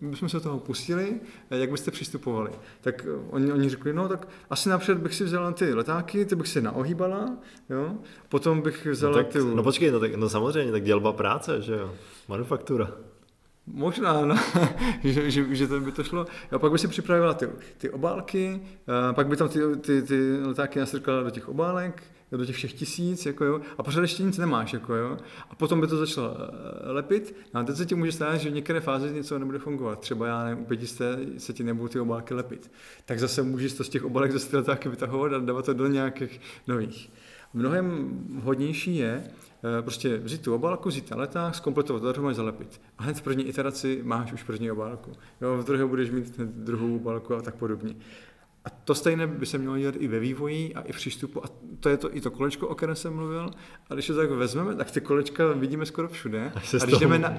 Speaker 2: bychom se toho pustili, jak byste přistupovali. Tak oni, oni řekli, no tak asi napřed bych si vzala ty letáky, ty bych se naohýbala, jo? potom bych vzala
Speaker 1: no tak,
Speaker 2: ty...
Speaker 1: No počkej, no, tak, no samozřejmě, tak dělba práce, že jo, manufaktura.
Speaker 2: Možná, no, že, že, že to by to šlo. A pak by si připravila ty, ty obálky, a pak by tam ty, ty, ty letáky nastrkala do těch obálek, do těch všech tisíc, jako jo, a pořád ještě nic nemáš, jako jo, a potom by to začalo eh, lepit, no a teď se ti může stát, že v některé fázi něco nebude fungovat, třeba já nevím, u pětisté se ti nebudou ty obálky lepit, tak zase můžeš to z těch obálek zase ty letáky vytahovat a dávat to do nějakých nových. Mnohem hodnější je, Eh, prostě vzít tu obálku, vzít ten leták, zkompletovat dohromady, zalepit. A hned v první iteraci máš už první obálku. Jo, v druhé budeš mít druhou obálku a tak podobně. A to stejné by se mělo dělat i ve vývoji a i v přístupu. A to je to i to kolečko, o kterém jsem mluvil. A když to tak vezmeme, tak ty kolečka vidíme skoro všude.
Speaker 1: Až se a když jdeme na,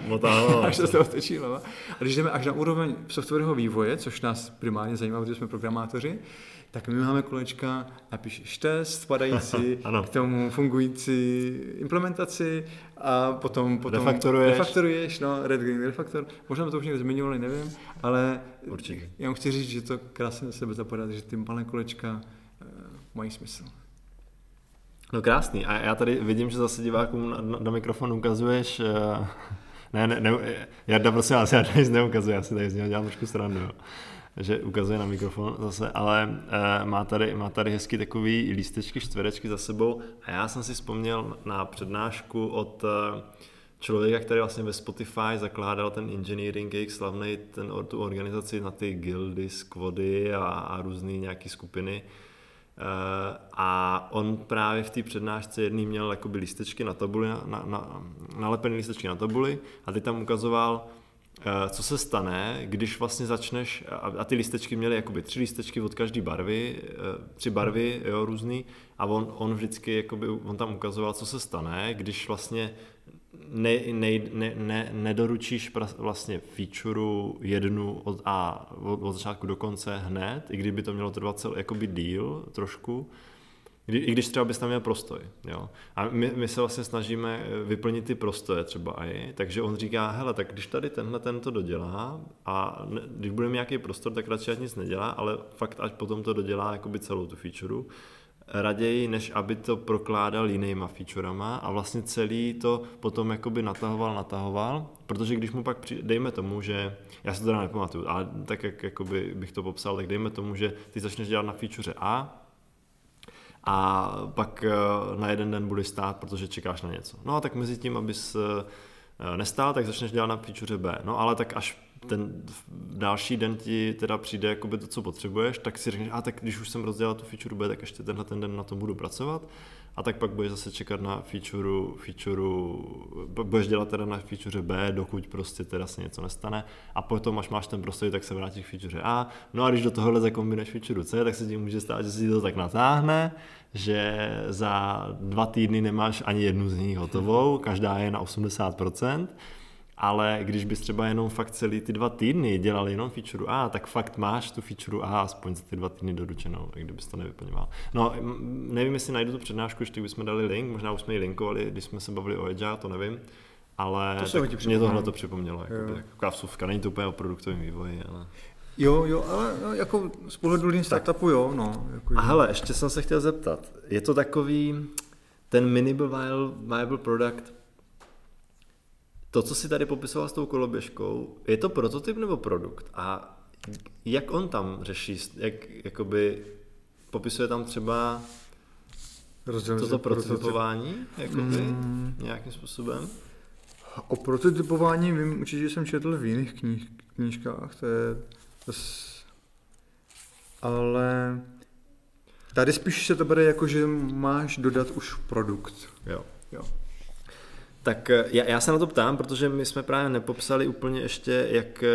Speaker 2: až se toho tečí A když jdeme až na úroveň softwarového vývoje, což nás primárně zajímá, protože jsme programátoři, tak my máme kolečka, napíšeš test spadající k tomu fungující implementaci a potom, potom
Speaker 1: refaktoruješ.
Speaker 2: refaktoruješ, no, Red Green Refactor. Možná to už někdo zmiňovali, nevím, ale
Speaker 1: Určitě.
Speaker 2: já chci říct, že to krásně na sebe zapadá, že ty malé kolečka uh, mají smysl.
Speaker 1: No krásný. A já tady vidím, že zase divákům na, na, na mikrofon ukazuješ uh... Ne, ne, ne, Jarda, prosím vás, já nic neukazuje, já si tady z něho dělám trošku stranu. Jo že ukazuje na mikrofon zase, ale uh, má, tady, má tady hezky takový lístečky, čtverečky za sebou a já jsem si vzpomněl na přednášku od uh, člověka, který vlastně ve Spotify zakládal ten engineering, jejich slavný, ten, tu organizaci na ty guildy, squady a, a různé nějaké skupiny. Uh, a on právě v té přednášce jedný měl jakoby lístečky na tabuli, na, na, nalepené lístečky na tabuli a ty tam ukazoval, co se stane, když vlastně začneš, a, ty lístečky měly jakoby tři lístečky od každé barvy, uh, tři barvy, jo, různý, a on, on vždycky, jakoby, on tam ukazoval, co se stane, když vlastně ne, ne, ne, ne, nedoručíš vlastně featureu jednu od, a, od, od začátku do konce hned, i kdyby to mělo trvat celý jakoby díl trošku, i když třeba bys tam měl prostoj. Jo? A my, my se vlastně snažíme vyplnit ty prostoje třeba i, takže on říká, hele, tak když tady tenhle ten to dodělá a ne, když bude nějaký prostor, tak radši ať nic nedělá, ale fakt až potom to dodělá jakoby celou tu featureu raději, než aby to prokládal jinýma featurama a vlastně celý to potom jakoby natahoval, natahoval, protože když mu pak přijde, dejme tomu, že, já se to teda nepamatuju, ale tak jak jakoby bych to popsal, tak dejme tomu, že ty začneš dělat na feature A a pak eh, na jeden den budeš stát, protože čekáš na něco. No a tak mezi tím, abys eh, nestál, tak začneš dělat na feature B. No ale tak až ten další den ti teda přijde jakoby to, co potřebuješ, tak si řekneš, a tak když už jsem rozdělal tu feature B, tak ještě tenhle ten den na tom budu pracovat a tak pak budeš zase čekat na feature, feature budeš dělat teda na feature B, dokud prostě teda se něco nestane. A potom, až máš ten prostor, tak se vrátíš k feature A. No a když do tohohle zakombinuješ feature C, tak se ti může stát, že si to tak natáhne, že za dva týdny nemáš ani jednu z nich hotovou, každá je na 80%, ale když bys třeba jenom fakt celý ty dva týdny dělal jenom feature A, tak fakt máš tu feature A aspoň za ty dva týdny doručenou, i kdybys to nevyplňoval. No, nevím, jestli najdu tu přednášku, ještě bychom dali link, možná už jsme ji linkovali, když jsme se bavili o Agile, to nevím, ale
Speaker 2: to
Speaker 1: tak mě tohle to připomnělo, jako taková vsuvka, není to úplně o produktovém vývoji, ale...
Speaker 2: Jo, jo, ale no, jako z pohledu lean startupu, jo, no. Jako,
Speaker 1: A hele, ještě jsem se chtěl zeptat, je to takový ten minimal viable product, to, co si tady popisoval s tou koloběžkou, je to prototyp nebo produkt? A jak on tam řeší, jak jakoby popisuje tam třeba Rozdělím toto prototypování jakoby, mm. nějakým způsobem?
Speaker 2: O prototypování vím určitě, že jsem četl v jiných knih, knížkách, to je, to je, ale tady spíš se to bere jako, že máš dodat už produkt.
Speaker 1: Jo. jo. Tak eh, já, já se na to ptám, protože my jsme právě nepopsali úplně ještě, jak, eh,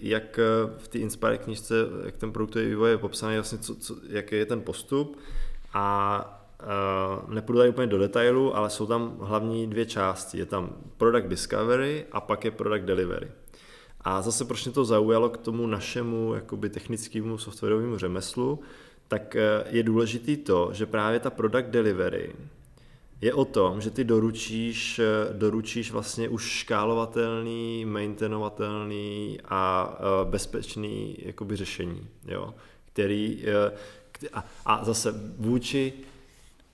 Speaker 1: jak eh, v té Inspire knižce, jak ten produktový vývoj je popsaný, vlastně co, co, jaký je ten postup a Uh, nepůjdu tady úplně do detailu, ale jsou tam hlavní dvě části. Je tam Product Discovery a pak je Product Delivery. A zase proč mě to zaujalo k tomu našemu jakoby technickému softwarovému řemeslu, tak je důležitý to, že právě ta Product Delivery je o tom, že ty doručíš, eh, doručíš vlastně už škálovatelný, maintainovatelný a eh, bezpečný jakoby řešení, jo? který eh, a, a zase vůči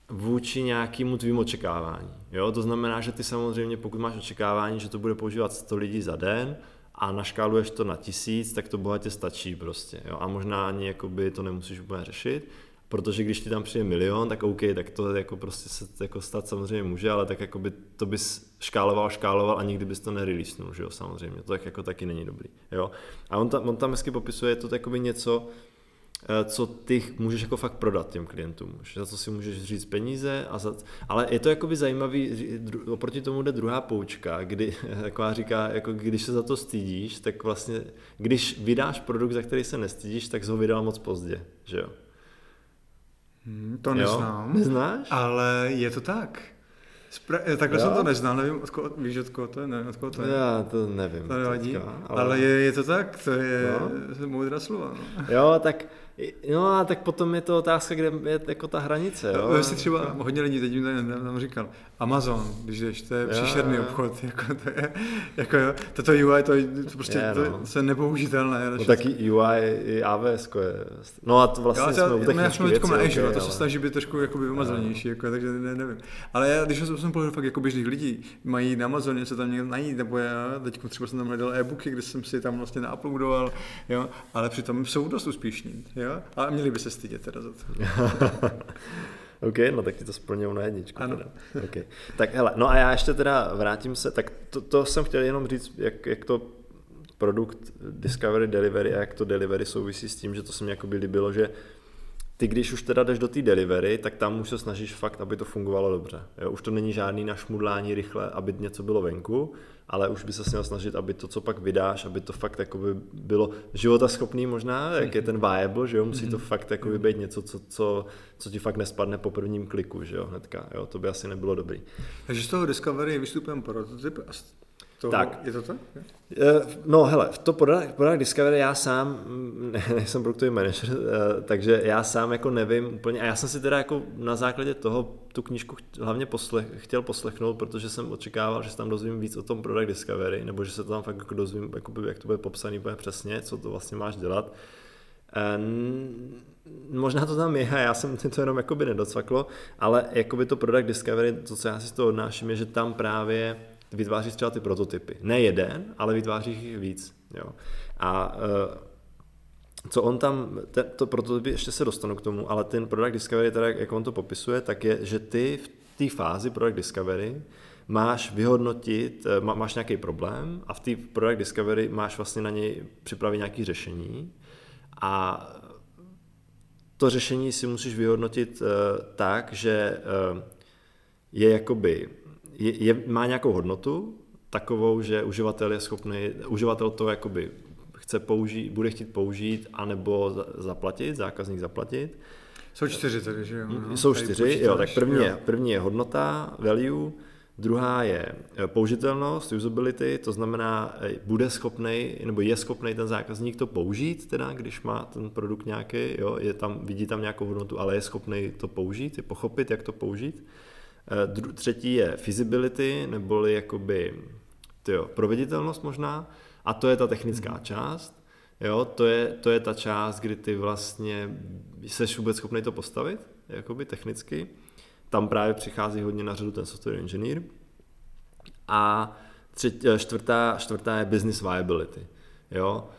Speaker 1: vůči nějakému tvým očekávání. Jo? To znamená, že ty samozřejmě, pokud máš očekávání, že to bude používat 100 lidí za den a naškáluješ to na tisíc, tak to bohatě stačí prostě. Jo? A možná ani jakoby to nemusíš úplně řešit. Protože když ti tam přijde milion, tak OK, tak to jako prostě se jako stát samozřejmě může, ale tak jako by to bys škáloval, škáloval a nikdy bys to nereleasenul, že jo, samozřejmě. To tak jako taky není dobrý, jo. A on tam, on tam hezky popisuje, je to takový něco, eh, co ty můžeš jako fakt prodat těm klientům, za co si můžeš říct peníze, a za, ale je to jakoby zajímavý, oproti tomu jde druhá poučka, kdy taková říká, jako když se za to stydíš, tak vlastně, když vydáš produkt, za který se nestydíš, tak jsi ho vydal moc pozdě, že jo.
Speaker 2: Hmm, to neznám.
Speaker 1: Jo? Neznáš?
Speaker 2: Ale je to tak. Spra- eh, takhle jo? jsem to neznal, nevím, od koho, víš od koho to je, nevím, od koho to je.
Speaker 1: Já to nevím.
Speaker 2: To nevadí, ale, ale je, je to tak, to je no? moudrá slova. No.
Speaker 1: Jo, tak No a tak potom je to otázka, kde je jako ta hranice. Jo?
Speaker 2: Vy si třeba hodně lidí teď mi tam říkal, Amazon, když jdeš, to je jo, příšerný jo. obchod, jako to je, jako jo, toto UI, to, to prostě je, no. to je nepoužitelné.
Speaker 1: No taky UI i AWS je, no a to vlastně já, jsme u
Speaker 2: technické věci. na Azure, okay, to se snaží být trošku jakoby vymazanější, jako, takže ne, nevím. Ale já, když jsem pohledal fakt jako běžných lidí, mají na Amazoně se tam někde najít, nebo já teď třeba jsem tam hledal e-booky, kde jsem si tam vlastně nauploadoval, jo, ale přitom jsou dost úspěšní, jo, ale měli by se stydět teda za to.
Speaker 1: OK, no tak ti to splnilo na jedničku. Ano. Teda. Okay. Tak hele, no a já ještě teda vrátím se, tak to, to jsem chtěl jenom říct, jak, jak to produkt Discovery Delivery a jak to delivery souvisí s tím, že to se mi jako by líbilo, že ty když už teda jdeš do té delivery, tak tam už se snažíš fakt, aby to fungovalo dobře. Jo? Už to není žádný našmudlání rychle, aby něco bylo venku, ale už by se měl snažit, aby to, co pak vydáš, aby to fakt jakoby bylo životaschopný možná, jak je ten viable, že jo, musí to mhm. fakt jakoby být něco, co, co, co ti fakt nespadne po prvním kliku, že jo, hnedka, jo, to by asi nebylo dobrý.
Speaker 2: Takže z toho Discovery je vystupem prototyp a toho, tak. Je to tak?
Speaker 1: Eh, no hele, v to Product, product Discovery já sám, mm, ne, nejsem produktový manager, eh, takže já sám jako nevím úplně, a já jsem si teda jako na základě toho tu knížku hlavně poslech, chtěl poslechnout, protože jsem očekával, že se tam dozvím víc o tom Product Discovery, nebo že se to tam fakt jako dozvím, jakoby, jak to bude popsaný úplně přesně, co to vlastně máš dělat. Eh, možná to tam je, a já jsem to jenom jakoby nedocvaklo, ale jakoby to Product Discovery, to, co já si z toho odnáším, je, že tam právě vytváříš třeba ty prototypy. Ne jeden, ale vytváříš jich víc. Jo. A uh, co on tam, te, to prototypy, ještě se dostanu k tomu, ale ten Product Discovery, teda, jak on to popisuje, tak je, že ty v té fázi Product Discovery máš vyhodnotit, eh, má, máš nějaký problém a v té Product Discovery máš vlastně na něj připravit nějaké řešení a to řešení si musíš vyhodnotit uh, tak, že uh, je jakoby je, je, má nějakou hodnotu, takovou, že uživatel je schopný, uživatel to jakoby chce použít, bude chtít použít, anebo zaplatit, zákazník zaplatit.
Speaker 2: Jsou čtyři tedy, že jo?
Speaker 1: No, Jsou čtyři, jo, tak první, jo. Je, první je hodnota, value, druhá je eh, použitelnost, usability, to znamená, eh, bude schopný nebo je schopný ten zákazník to použít, teda, když má ten produkt nějaký, jo, je tam, vidí tam nějakou hodnotu, ale je schopný to použít, je pochopit, jak to použít. Eh, třetí je feasibility, neboli jakoby tyjo, proveditelnost možná, a to je ta technická mm. část. Jo, to je, to je ta část, kdy ty vlastně jsi vůbec schopný to postavit, jakoby technicky. Tam právě přichází hodně na řadu ten software engineer. A třetí, eh, čtvrtá, čtvrtá je business viability. Jo,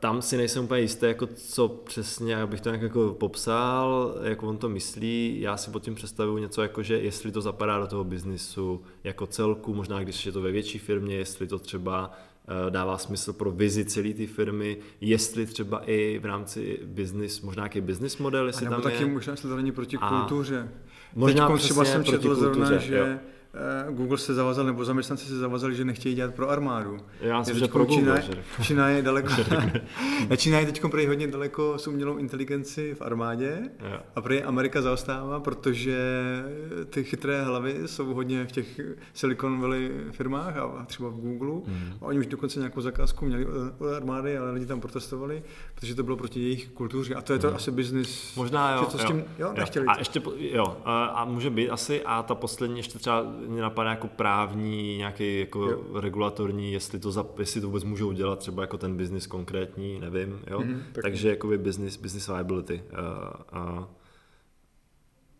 Speaker 1: tam si nejsem úplně jistý, jako co přesně, abych to nějak jako popsal, jak on to myslí. Já si pod tím představuju něco jako, že jestli to zapadá do toho biznisu jako celku, možná když je to ve větší firmě, jestli to třeba eh, dává smysl pro vizi celé té firmy, jestli třeba i v rámci business, možná nějaký business model, jestli
Speaker 2: a
Speaker 1: nebo
Speaker 2: tam taky je. možná, jestli to není proti kultuře.
Speaker 1: Možná Teď třeba jsem četl zrovna,
Speaker 2: že jo Google se zavazal, nebo zaměstnanci se zavazali, že nechtějí dělat pro armádu.
Speaker 1: Já myslím, že pro Google.
Speaker 2: Čína, že... Čína je daleko, Čína je teď prý hodně daleko s umělou inteligenci v armádě jo. a prý Amerika zaostává, protože ty chytré hlavy jsou hodně v těch Silicon Valley firmách a třeba v Google. Mm. A oni už dokonce nějakou zakázku měli od armády, ale lidi tam protestovali, protože to bylo proti jejich kultuře. A to je to mm. asi business.
Speaker 1: Možná jo.
Speaker 2: Že to jo, s tím, jo, jo.
Speaker 1: Nechtěli a ještě, jo, a, a může být asi, a ta poslední ještě třeba mě napadá jako právní, nějaký jako jo. regulatorní, jestli to, za, jestli to vůbec můžou dělat, třeba jako ten biznis konkrétní, nevím, jo. Mm-hmm, tak Takže jakoby business, business viability. Uh, uh,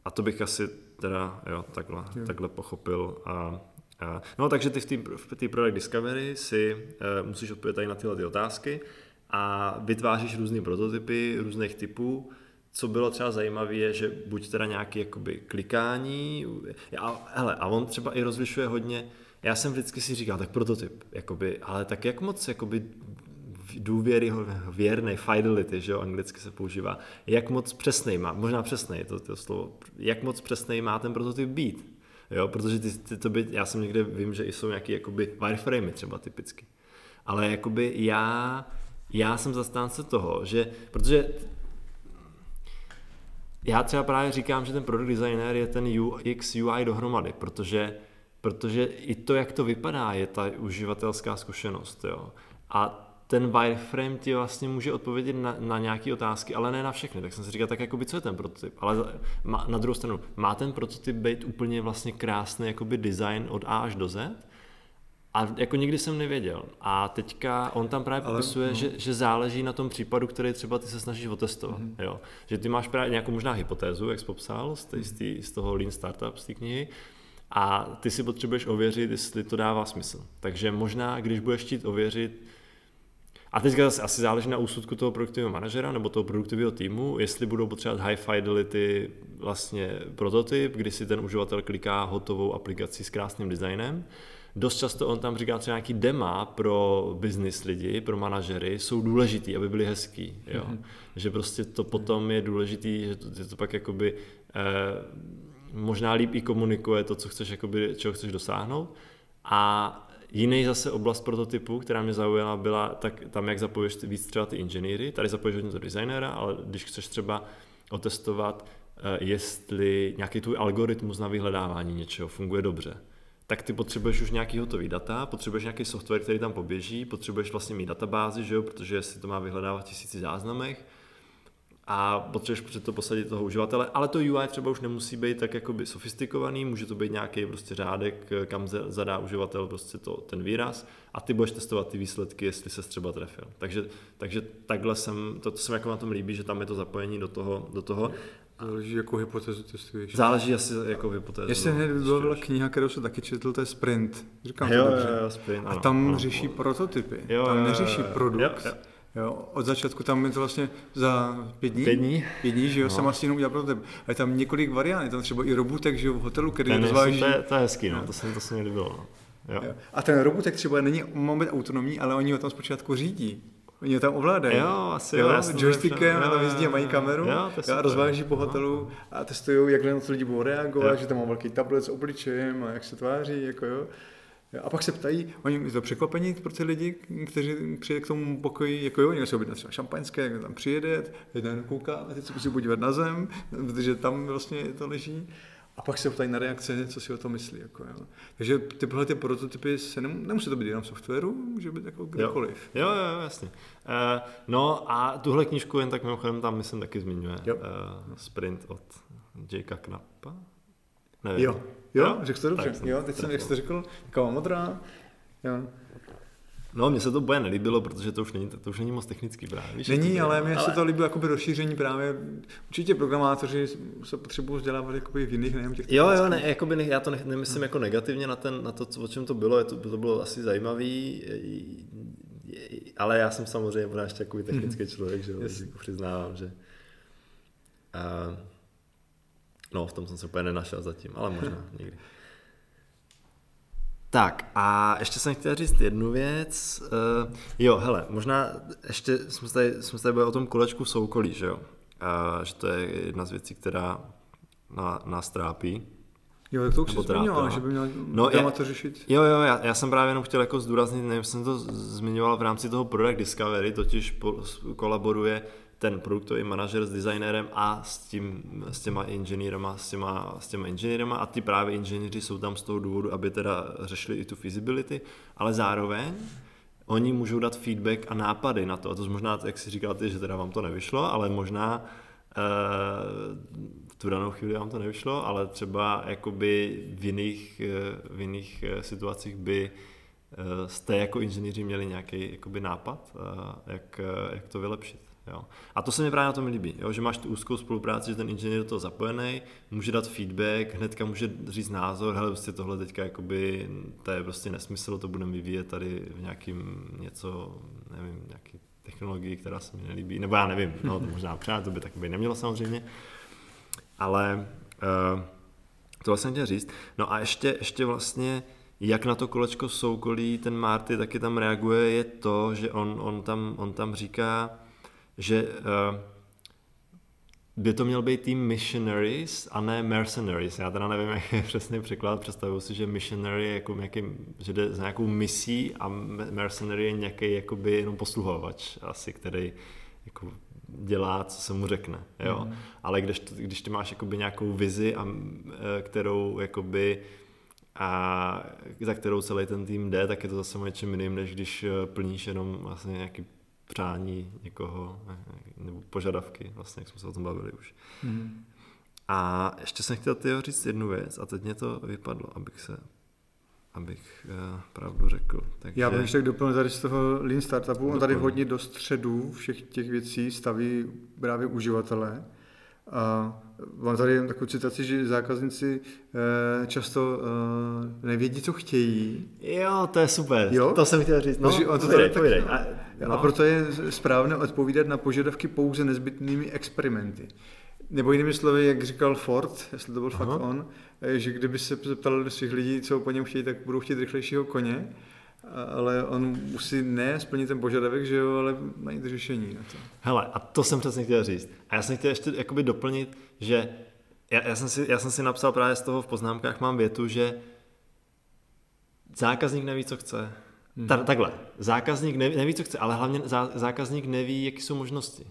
Speaker 1: a to bych asi teda, jo, takhle, jo. takhle pochopil. A, a, no, takže ty v té Product Discovery si uh, musíš odpovědět tady na tyhle ty otázky a vytváříš různé prototypy různých typů, co bylo třeba zajímavé, je, že buď teda nějaký jakoby klikání, a, hele, a on třeba i rozlišuje hodně, já jsem vždycky si říkal, tak prototyp, jakoby, ale tak jak moc jakoby důvěry, věrný, fidelity, že jo, anglicky se používá, jak moc přesný má, možná přesný to, to slovo, jak moc přesný má ten prototyp být, jo, protože ty, ty to by, já jsem někde vím, že jsou nějaký jakoby wireframey třeba typicky, ale jakoby já, já jsem zastánce toho, že, protože já třeba právě říkám, že ten product designer je ten UX, UI dohromady, protože, protože i to, jak to vypadá, je ta uživatelská zkušenost. Jo. A ten wireframe ti vlastně může odpovědět na, na nějaké otázky, ale ne na všechny. Tak jsem si říkal, tak jakoby, co je ten prototyp? Ale na druhou stranu, má ten prototyp být úplně vlastně krásný jakoby design od A až do Z? A jako nikdy jsem nevěděl. A teďka on tam právě Ale, popisuje, no. že, že záleží na tom případu, který třeba ty se snažíš otestovat. Mm-hmm. Jo? Že ty máš právě nějakou možná hypotézu, jak jsi popsal, z, tý, z, tý, z toho Lean Startup, z té knihy, a ty si potřebuješ ověřit, jestli to dává smysl. Takže možná, když budeš chtít ověřit, A teďka asi záleží na úsudku toho produktivního manažera nebo toho produktivního týmu, jestli budou potřebovat high fidelity vlastně prototyp, kdy si ten uživatel kliká hotovou aplikaci s krásným designem. Dost často on tam říká třeba nějaký dema pro business lidi, pro manažery, jsou důležitý, aby byli hezký. Jo? Mm-hmm. Že prostě to potom je důležitý, že to, že to pak jakoby eh, možná líp i komunikuje to, co chceš, jakoby, čeho chceš dosáhnout. A Jiný zase oblast prototypu, která mě zaujala, byla tak tam, jak zapoješ víc třeba ty inženýry. Tady zapoješ hodně to designéra, ale když chceš třeba otestovat, eh, jestli nějaký tvůj algoritmus na vyhledávání něčeho funguje dobře, tak ty potřebuješ už nějaký hotový data, potřebuješ nějaký software, který tam poběží, potřebuješ vlastně mít databázi, že jo, protože si to má vyhledávat v tisíci záznamech, a potřebuješ před to posadit toho uživatele, ale to UI třeba už nemusí být tak jakoby sofistikovaný, může to být nějaký prostě řádek, kam zadá uživatel prostě to, ten výraz a ty budeš testovat ty výsledky, jestli se třeba trefil. Takže, takže takhle jsem, to, to se mi jako na tom líbí, že tam je to zapojení do toho, do toho
Speaker 2: Záleží, jakou hypotézu testuješ.
Speaker 1: Záleží asi, jakou hypotézu.
Speaker 2: Jestli hned byla kniha, kterou jsem taky četl, to je Sprint.
Speaker 1: Říkám jo, to dobře. Jo, jo, sprint,
Speaker 2: ano, A tam ano, řeší ano. prototypy. Jo, tam neřeší produkt. Jo, jo Jo, od začátku tam je to vlastně za pět dní.
Speaker 1: Pět dní?
Speaker 2: Pět dní, že jo, no. jsem asi jenom udělal pro tebe. A je tam několik variant, je tam třeba i robotek, že jo, v hotelu, který ten rozváží.
Speaker 1: To je, to je hezký, no, to se, to se mi líbilo. No. Jo. Jo.
Speaker 2: A ten robotek třeba není moment autonomní, ale oni ho tam zpočátku řídí. Oni tam ovládají.
Speaker 1: Jo, asi jo. jo
Speaker 2: joystickem, na tam jezdí a mají kameru jo, a rozváží po hotelu a testují, jak na to lidi budou reagovat, jo. že tam má velký tablet s obličejem a jak se tváří, jako jo. A pak se ptají, oni to překvapení pro ty lidi, kteří přijde k tomu pokoji, jako jo, někdo se objedná třeba šampaňské, jak tam přijede, jeden kouká a teď se musí podívat na zem, protože tam vlastně to leží. A pak se ptají na reakce, co si o tom myslí. Jako, jo. Takže tyhle ty prototypy se nem, nemusí to být jenom softwaru, může být jako kdekoliv.
Speaker 1: Jo, jo, jo jasně. Uh, no a tuhle knížku jen tak mimochodem tam myslím taky zmiňuje. Jo. Uh, sprint od Jakea Knappa.
Speaker 2: Nevím. Jo, jo, jo? řekl to dobře. Jo, teď jsem, jak jste řekl, taková modrá. Jo.
Speaker 1: No, mně se to boje nelíbilo, protože to už není, to už není moc technický právě. Víš,
Speaker 2: není, ale mně ale... se to líbilo jakoby rozšíření právě. Určitě programátoři se potřebují vzdělávat jakoby v jiných, nejenom těch
Speaker 1: Jo, jo, ne, jakoby ne, já to ne, nemyslím hmm. jako negativně na, ten, na to, o čem to bylo, je to, to bylo asi zajímavý, ale já jsem samozřejmě možná ještě takový technický člověk, že yes. jako přiznávám, že a, No, v tom jsem se úplně nenašel zatím, ale možná někdy. Tak a ještě jsem chtěl říct jednu věc. Uh, jo, hele, možná ještě jsme tady, jsme tady byli o tom kolečku v soukolí, že jo? Uh, že to je jedna z věcí, která na, nás trápí.
Speaker 2: Jo, tak to už jsi zmiňoval, že by měl no, já, to řešit.
Speaker 1: Jo, jo, já, já, jsem právě jenom chtěl jako zdůraznit, nevím, jsem to zmiňoval v rámci toho Product Discovery, totiž po, kolaboruje ten produktový manažer s designérem a s, tím, s těma inženýrama, s těma, s těma inženýrama a ty právě inženýři jsou tam z toho důvodu, aby teda řešili i tu feasibility, ale zároveň oni můžou dát feedback a nápady na to. A to možná, jak si říkáte, že teda vám to nevyšlo, ale možná eh, v tu danou chvíli vám to nevyšlo, ale třeba jakoby v jiných, eh, v jiných eh, situacích by jste jako inženýři měli nějaký jakoby nápad, jak, jak to vylepšit. Jo. A to se mi právě na tom líbí, jo, že máš tu úzkou spolupráci, že ten inženýr do toho zapojený, může dát feedback, hnedka může říct názor, hele, prostě tohle teďka jakoby, to je prostě nesmysl, to budeme vyvíjet tady v nějakým něco, nevím, nějaký technologii, která se mi nelíbí, nebo já nevím, no to možná přát, to by tak by nemělo samozřejmě, ale uh, to jsem chtěl říct. No a ještě, ještě vlastně, jak na to kolečko soukolí ten Marty taky tam reaguje, je to, že on, on, tam, on tam říká, že uh, by to měl být tým missionaries a ne mercenaries. Já teda nevím, jak je přesný překlad. Představuju si, že missionary je jako nějaký, že jde za nějakou misí a mercenary je nějaký jakoby jenom posluhovač asi, který jako dělá, co se mu řekne. Jo? Mm. Ale když, když ty máš jakoby nějakou vizi, a, e, kterou jakoby a za kterou celý ten tým jde, tak je to zase něčím jiným, než když e, plníš jenom vlastně nějaký přání někoho, nebo požadavky, vlastně, jak jsme se o tom bavili už. Mm. A ještě jsem chtěl tyho říct jednu věc a teď mě to vypadlo, abych se abych uh, pravdu řekl.
Speaker 2: Takže... Já bych ještě doplnil tady z toho Lean Startupu, on tady hodně do středu všech těch věcí staví právě uživatelé. A mám tady takovou citaci, že zákazníci eh, často eh, nevědí, co chtějí.
Speaker 1: Jo, to je super. Jo? To jsem chtěl říct. No,
Speaker 2: on to tady tak, No. A proto je správné odpovídat na požadavky pouze nezbytnými experimenty. Nebo jinými slovy, jak říkal Ford, jestli to byl Aha. fakt on, že kdyby se zeptal svých lidí, co po něm chtějí, tak budou chtít rychlejšího koně, ale on musí ne splnit ten požadavek, že jo, ale najít řešení na to.
Speaker 1: Hele, a to jsem přesně chtěl říct. A já jsem chtěl ještě jakoby doplnit, že já, já, jsem si, já jsem si napsal právě z toho v poznámkách, mám větu, že zákazník neví, co chce. Hmm. Ta, takhle, zákazník neví, neví, co chce, ale hlavně zá, zákazník neví, jaké jsou možnosti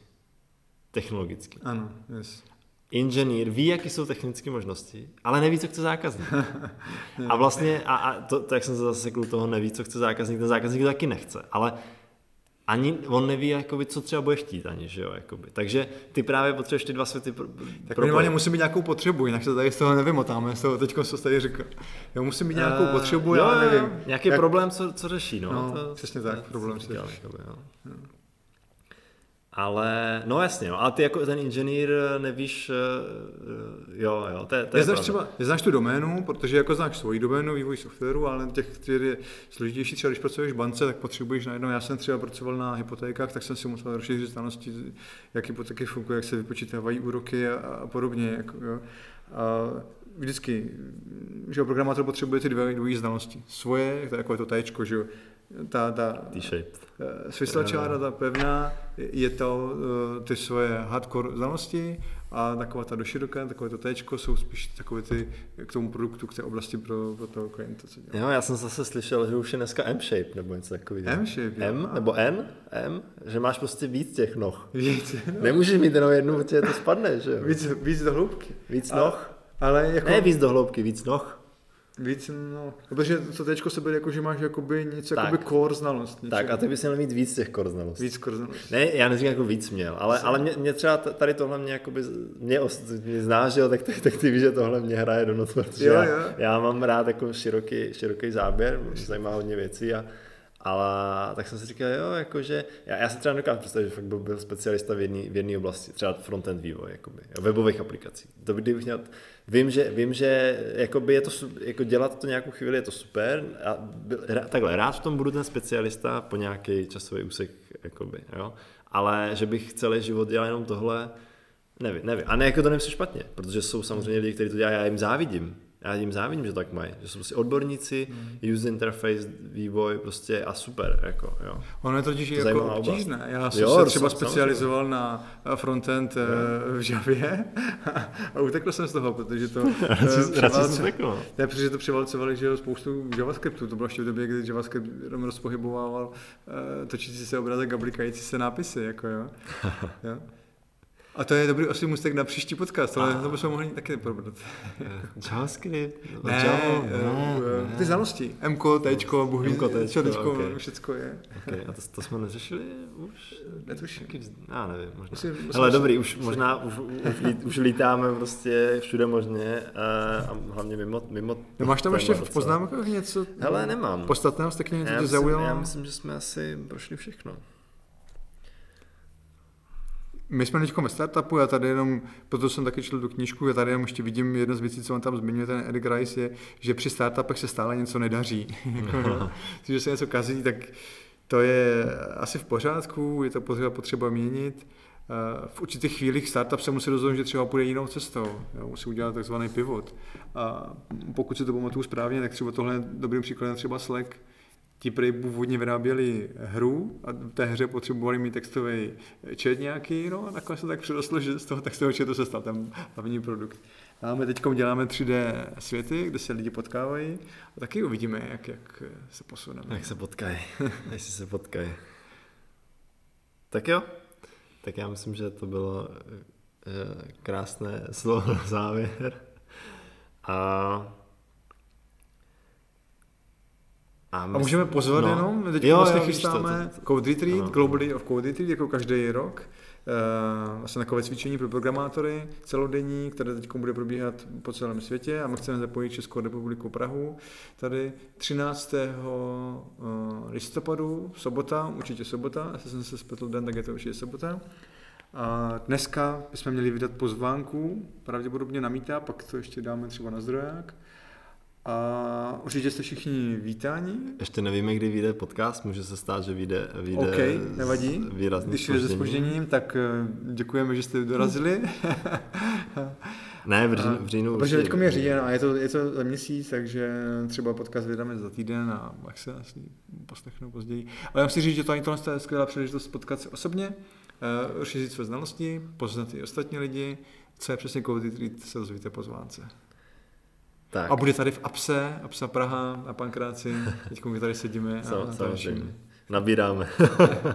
Speaker 1: technologicky.
Speaker 2: Ano, yes.
Speaker 1: Inženýr ví, jaké jsou technické možnosti, ale neví, co chce zákazník. a vlastně, a, a to, to, jak jsem se zase toho neví, co chce zákazník, ten zákazník to taky nechce. Ale ani on neví, jakoby, co třeba bude chtít ani, že jo, jakoby. Takže ty právě potřebuješ ty dva světy pro,
Speaker 2: Tak minimálně musí mít nějakou potřebu, jinak se tady z toho nevymotáme, z toho teď co tady řekl. Já musím mít nějakou uh, potřebu, jo, já nevím.
Speaker 1: Nějaký jak... problém, co, co řeší, no.
Speaker 2: no to, přesně tak, problém co řeší. Jakoby, jo.
Speaker 1: Hmm. Ale, no jasně, no, ale ty jako ten inženýr nevíš, uh, jo, jo, to, to
Speaker 2: je třeba, znáš tu doménu, protože jako znáš svoji doménu, vývoj softwaru, ale těch, který je složitější, třeba když pracuješ v bance, tak potřebuješ najednou, já jsem třeba pracoval na hypotékách, tak jsem si musel rozšířit znalosti, jak hypotéky fungují, jak se vypočítávají úroky a, a podobně, jako, jo. A vždycky, že programátor potřebuje ty dvě dvojí znalosti. Svoje, to je jako je to téčko, že jo, ta, ta. Eh, svislá čára, ta pevná, je to uh, ty svoje hardcore znalosti a taková ta doširoká, takové to téčko jsou spíš takové ty k tomu produktu, k té oblasti pro, pro toho klienta, co
Speaker 1: dělá. Jo, já jsem zase slyšel, že už je dneska M-shape nebo něco takového.
Speaker 2: M-shape,
Speaker 1: M, nebo N, M, že máš prostě víc těch noh.
Speaker 2: Víc,
Speaker 1: no. Nemůžeš mít jenom jednu, protože to spadne, že jo?
Speaker 2: Víc, víc do hloubky.
Speaker 1: Víc noh.
Speaker 2: Ale jako...
Speaker 1: Ne víc do hloubky, víc noh.
Speaker 2: Víc, no, protože to teďko se bude jako, že máš jakoby něco, tak. jakoby core znalost.
Speaker 1: Něčeho. Tak a ty bys měl mít víc těch core znalostí.
Speaker 2: Víc core znalostí.
Speaker 1: Ne, já neříkám jako víc měl, ale, ale mě, mě, třeba tady tohle mě jakoby, mě, mě znáš, jo, tak, tak, tak, ty víš, že tohle mě hraje do noci, protože jo, já, jo. já, mám rád jako široký, široký záběr, mě zajímá hodně věcí a ale tak jsem si říkal, jo, jakože, já, já si třeba dokážu představit, že fakt byl, byl specialista v jedné oblasti, třeba frontend vývoj, jakoby, webových aplikací. To by, kdybych měl, vím, že, vím, že jakoby je to, jako dělat to nějakou chvíli je to super, a byl, takhle, rád v tom budu ten specialista po nějaký časový úsek, jakoby, jo, ale že bych celý život dělal jenom tohle, nevím, nevím. A ne, jako to nemyslím špatně, protože jsou samozřejmě lidi, kteří to dělají, já jim závidím, já jim závidím, že tak mají, že jsou prostě odborníci, mm. user interface, vývoj prostě a super, jako, jo.
Speaker 2: Ono je totiž to jako obtížné. Já jsem jo, se třeba specializoval samozřejmě. na frontend jo. Eh, v Javě a utekl jsem z toho, protože to
Speaker 1: převalcovali,
Speaker 2: ne, protože to převalcovali, že jo, spoustu JavaScriptu, to bylo ještě v době, kdy JavaScript jenom rozpohybovával uh, točící se obrázek a blikající se nápisy, jako jo. jo. A to je dobrý asi mustek na příští podcast, ale to bychom mohli taky probrat.
Speaker 1: JavaScript?
Speaker 2: Ne, Java, ne, ne, ty znalosti. MK, T, Bůh ví, teďko, okay. všecko je.
Speaker 1: Okay. A to, to jsme neřešili už?
Speaker 2: Netuším.
Speaker 1: Já nevím, možná. Musím, musím Hele, dobrý, už možná už, už, už lítáme prostě všude možně a hlavně mimo, mimo
Speaker 2: no, Máš tam ještě v poznámkách něco?
Speaker 1: Hele, nemám.
Speaker 2: Podstatného jste něco tě zaujalo?
Speaker 1: Já myslím, že jsme asi prošli všechno.
Speaker 2: My jsme teď ve startupu, já tady jenom, proto jsem taky četl tu knížku, já tady jenom ještě vidím jednu z věcí, co on tam zmiňuje, ten Eric Rice, je, že při startupech se stále něco nedaří. Když se něco kazí, tak to je asi v pořádku, je to potřeba, potřeba měnit. Eh, v určitých chvílích startup se musí rozhodnout, že třeba půjde jinou cestou, jo, musí udělat takzvaný pivot. A pokud si to pamatuju správně, tak třeba tohle je dobrým příkladem třeba Slack, ti prej původně vyráběli hru a v té hře potřebovali mít textový chat nějaký, no a nakonec se tak přirostlo, že z toho textového chatu se stal ten hlavní produkt. A my teď děláme 3D světy, kde se lidi potkávají a taky uvidíme, jak, jak se posuneme.
Speaker 1: Jak se potkají, jestli se potkají. Tak jo, tak já myslím, že to bylo eh, krásné slovo na závěr. A
Speaker 2: a, my... a můžeme pozvat no. jenom, teď jo, vlastně jo, chystáme to, to, to. Code Retreat, no. Globally of Code Retreat, jako každý rok. Uh, vlastně takové cvičení pro programátory celodenní, které teď bude probíhat po celém světě a my chceme zapojit Českou republiku Prahu. Tady 13. Uh, listopadu, sobota, určitě sobota, jestli jsem se spletl den, tak je to určitě sobota. A dneska bychom měli vydat pozvánku, pravděpodobně na Meetup, pak to ještě dáme třeba na zdroják. A určitě jste všichni vítáni.
Speaker 1: Ještě nevíme, kdy vyjde podcast, může se stát, že vyjde, vyjde
Speaker 2: OK, nevadí. Když je se spožděním, tak eh, děkujeme, že jste dorazili.
Speaker 1: ne, v říjnu. V říjnu
Speaker 2: protože teď je říjen a je to, je to za měsíc, takže třeba podcast vydáme za týden a pak se asi poslechnu později. Ale já si říct, že to ani tohle je skvělá příležitost potkat se osobně, uh, rozšířit své znalosti, poznat i ostatní lidi, co je přesně COVID se dozvíte pozvánce. Tak. A bude tady v Apse, Apsa Praha na Pankráci, teď my tady sedíme.
Speaker 1: A samozřejmě. Nabíráme.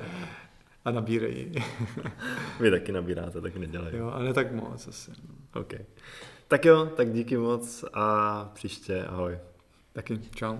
Speaker 2: a nabírejí.
Speaker 1: Vy taky nabíráte, taky nedělají.
Speaker 2: Jo, ale ne tak moc asi.
Speaker 1: OK. Tak jo, tak díky moc a příště ahoj.
Speaker 2: Taky, čau.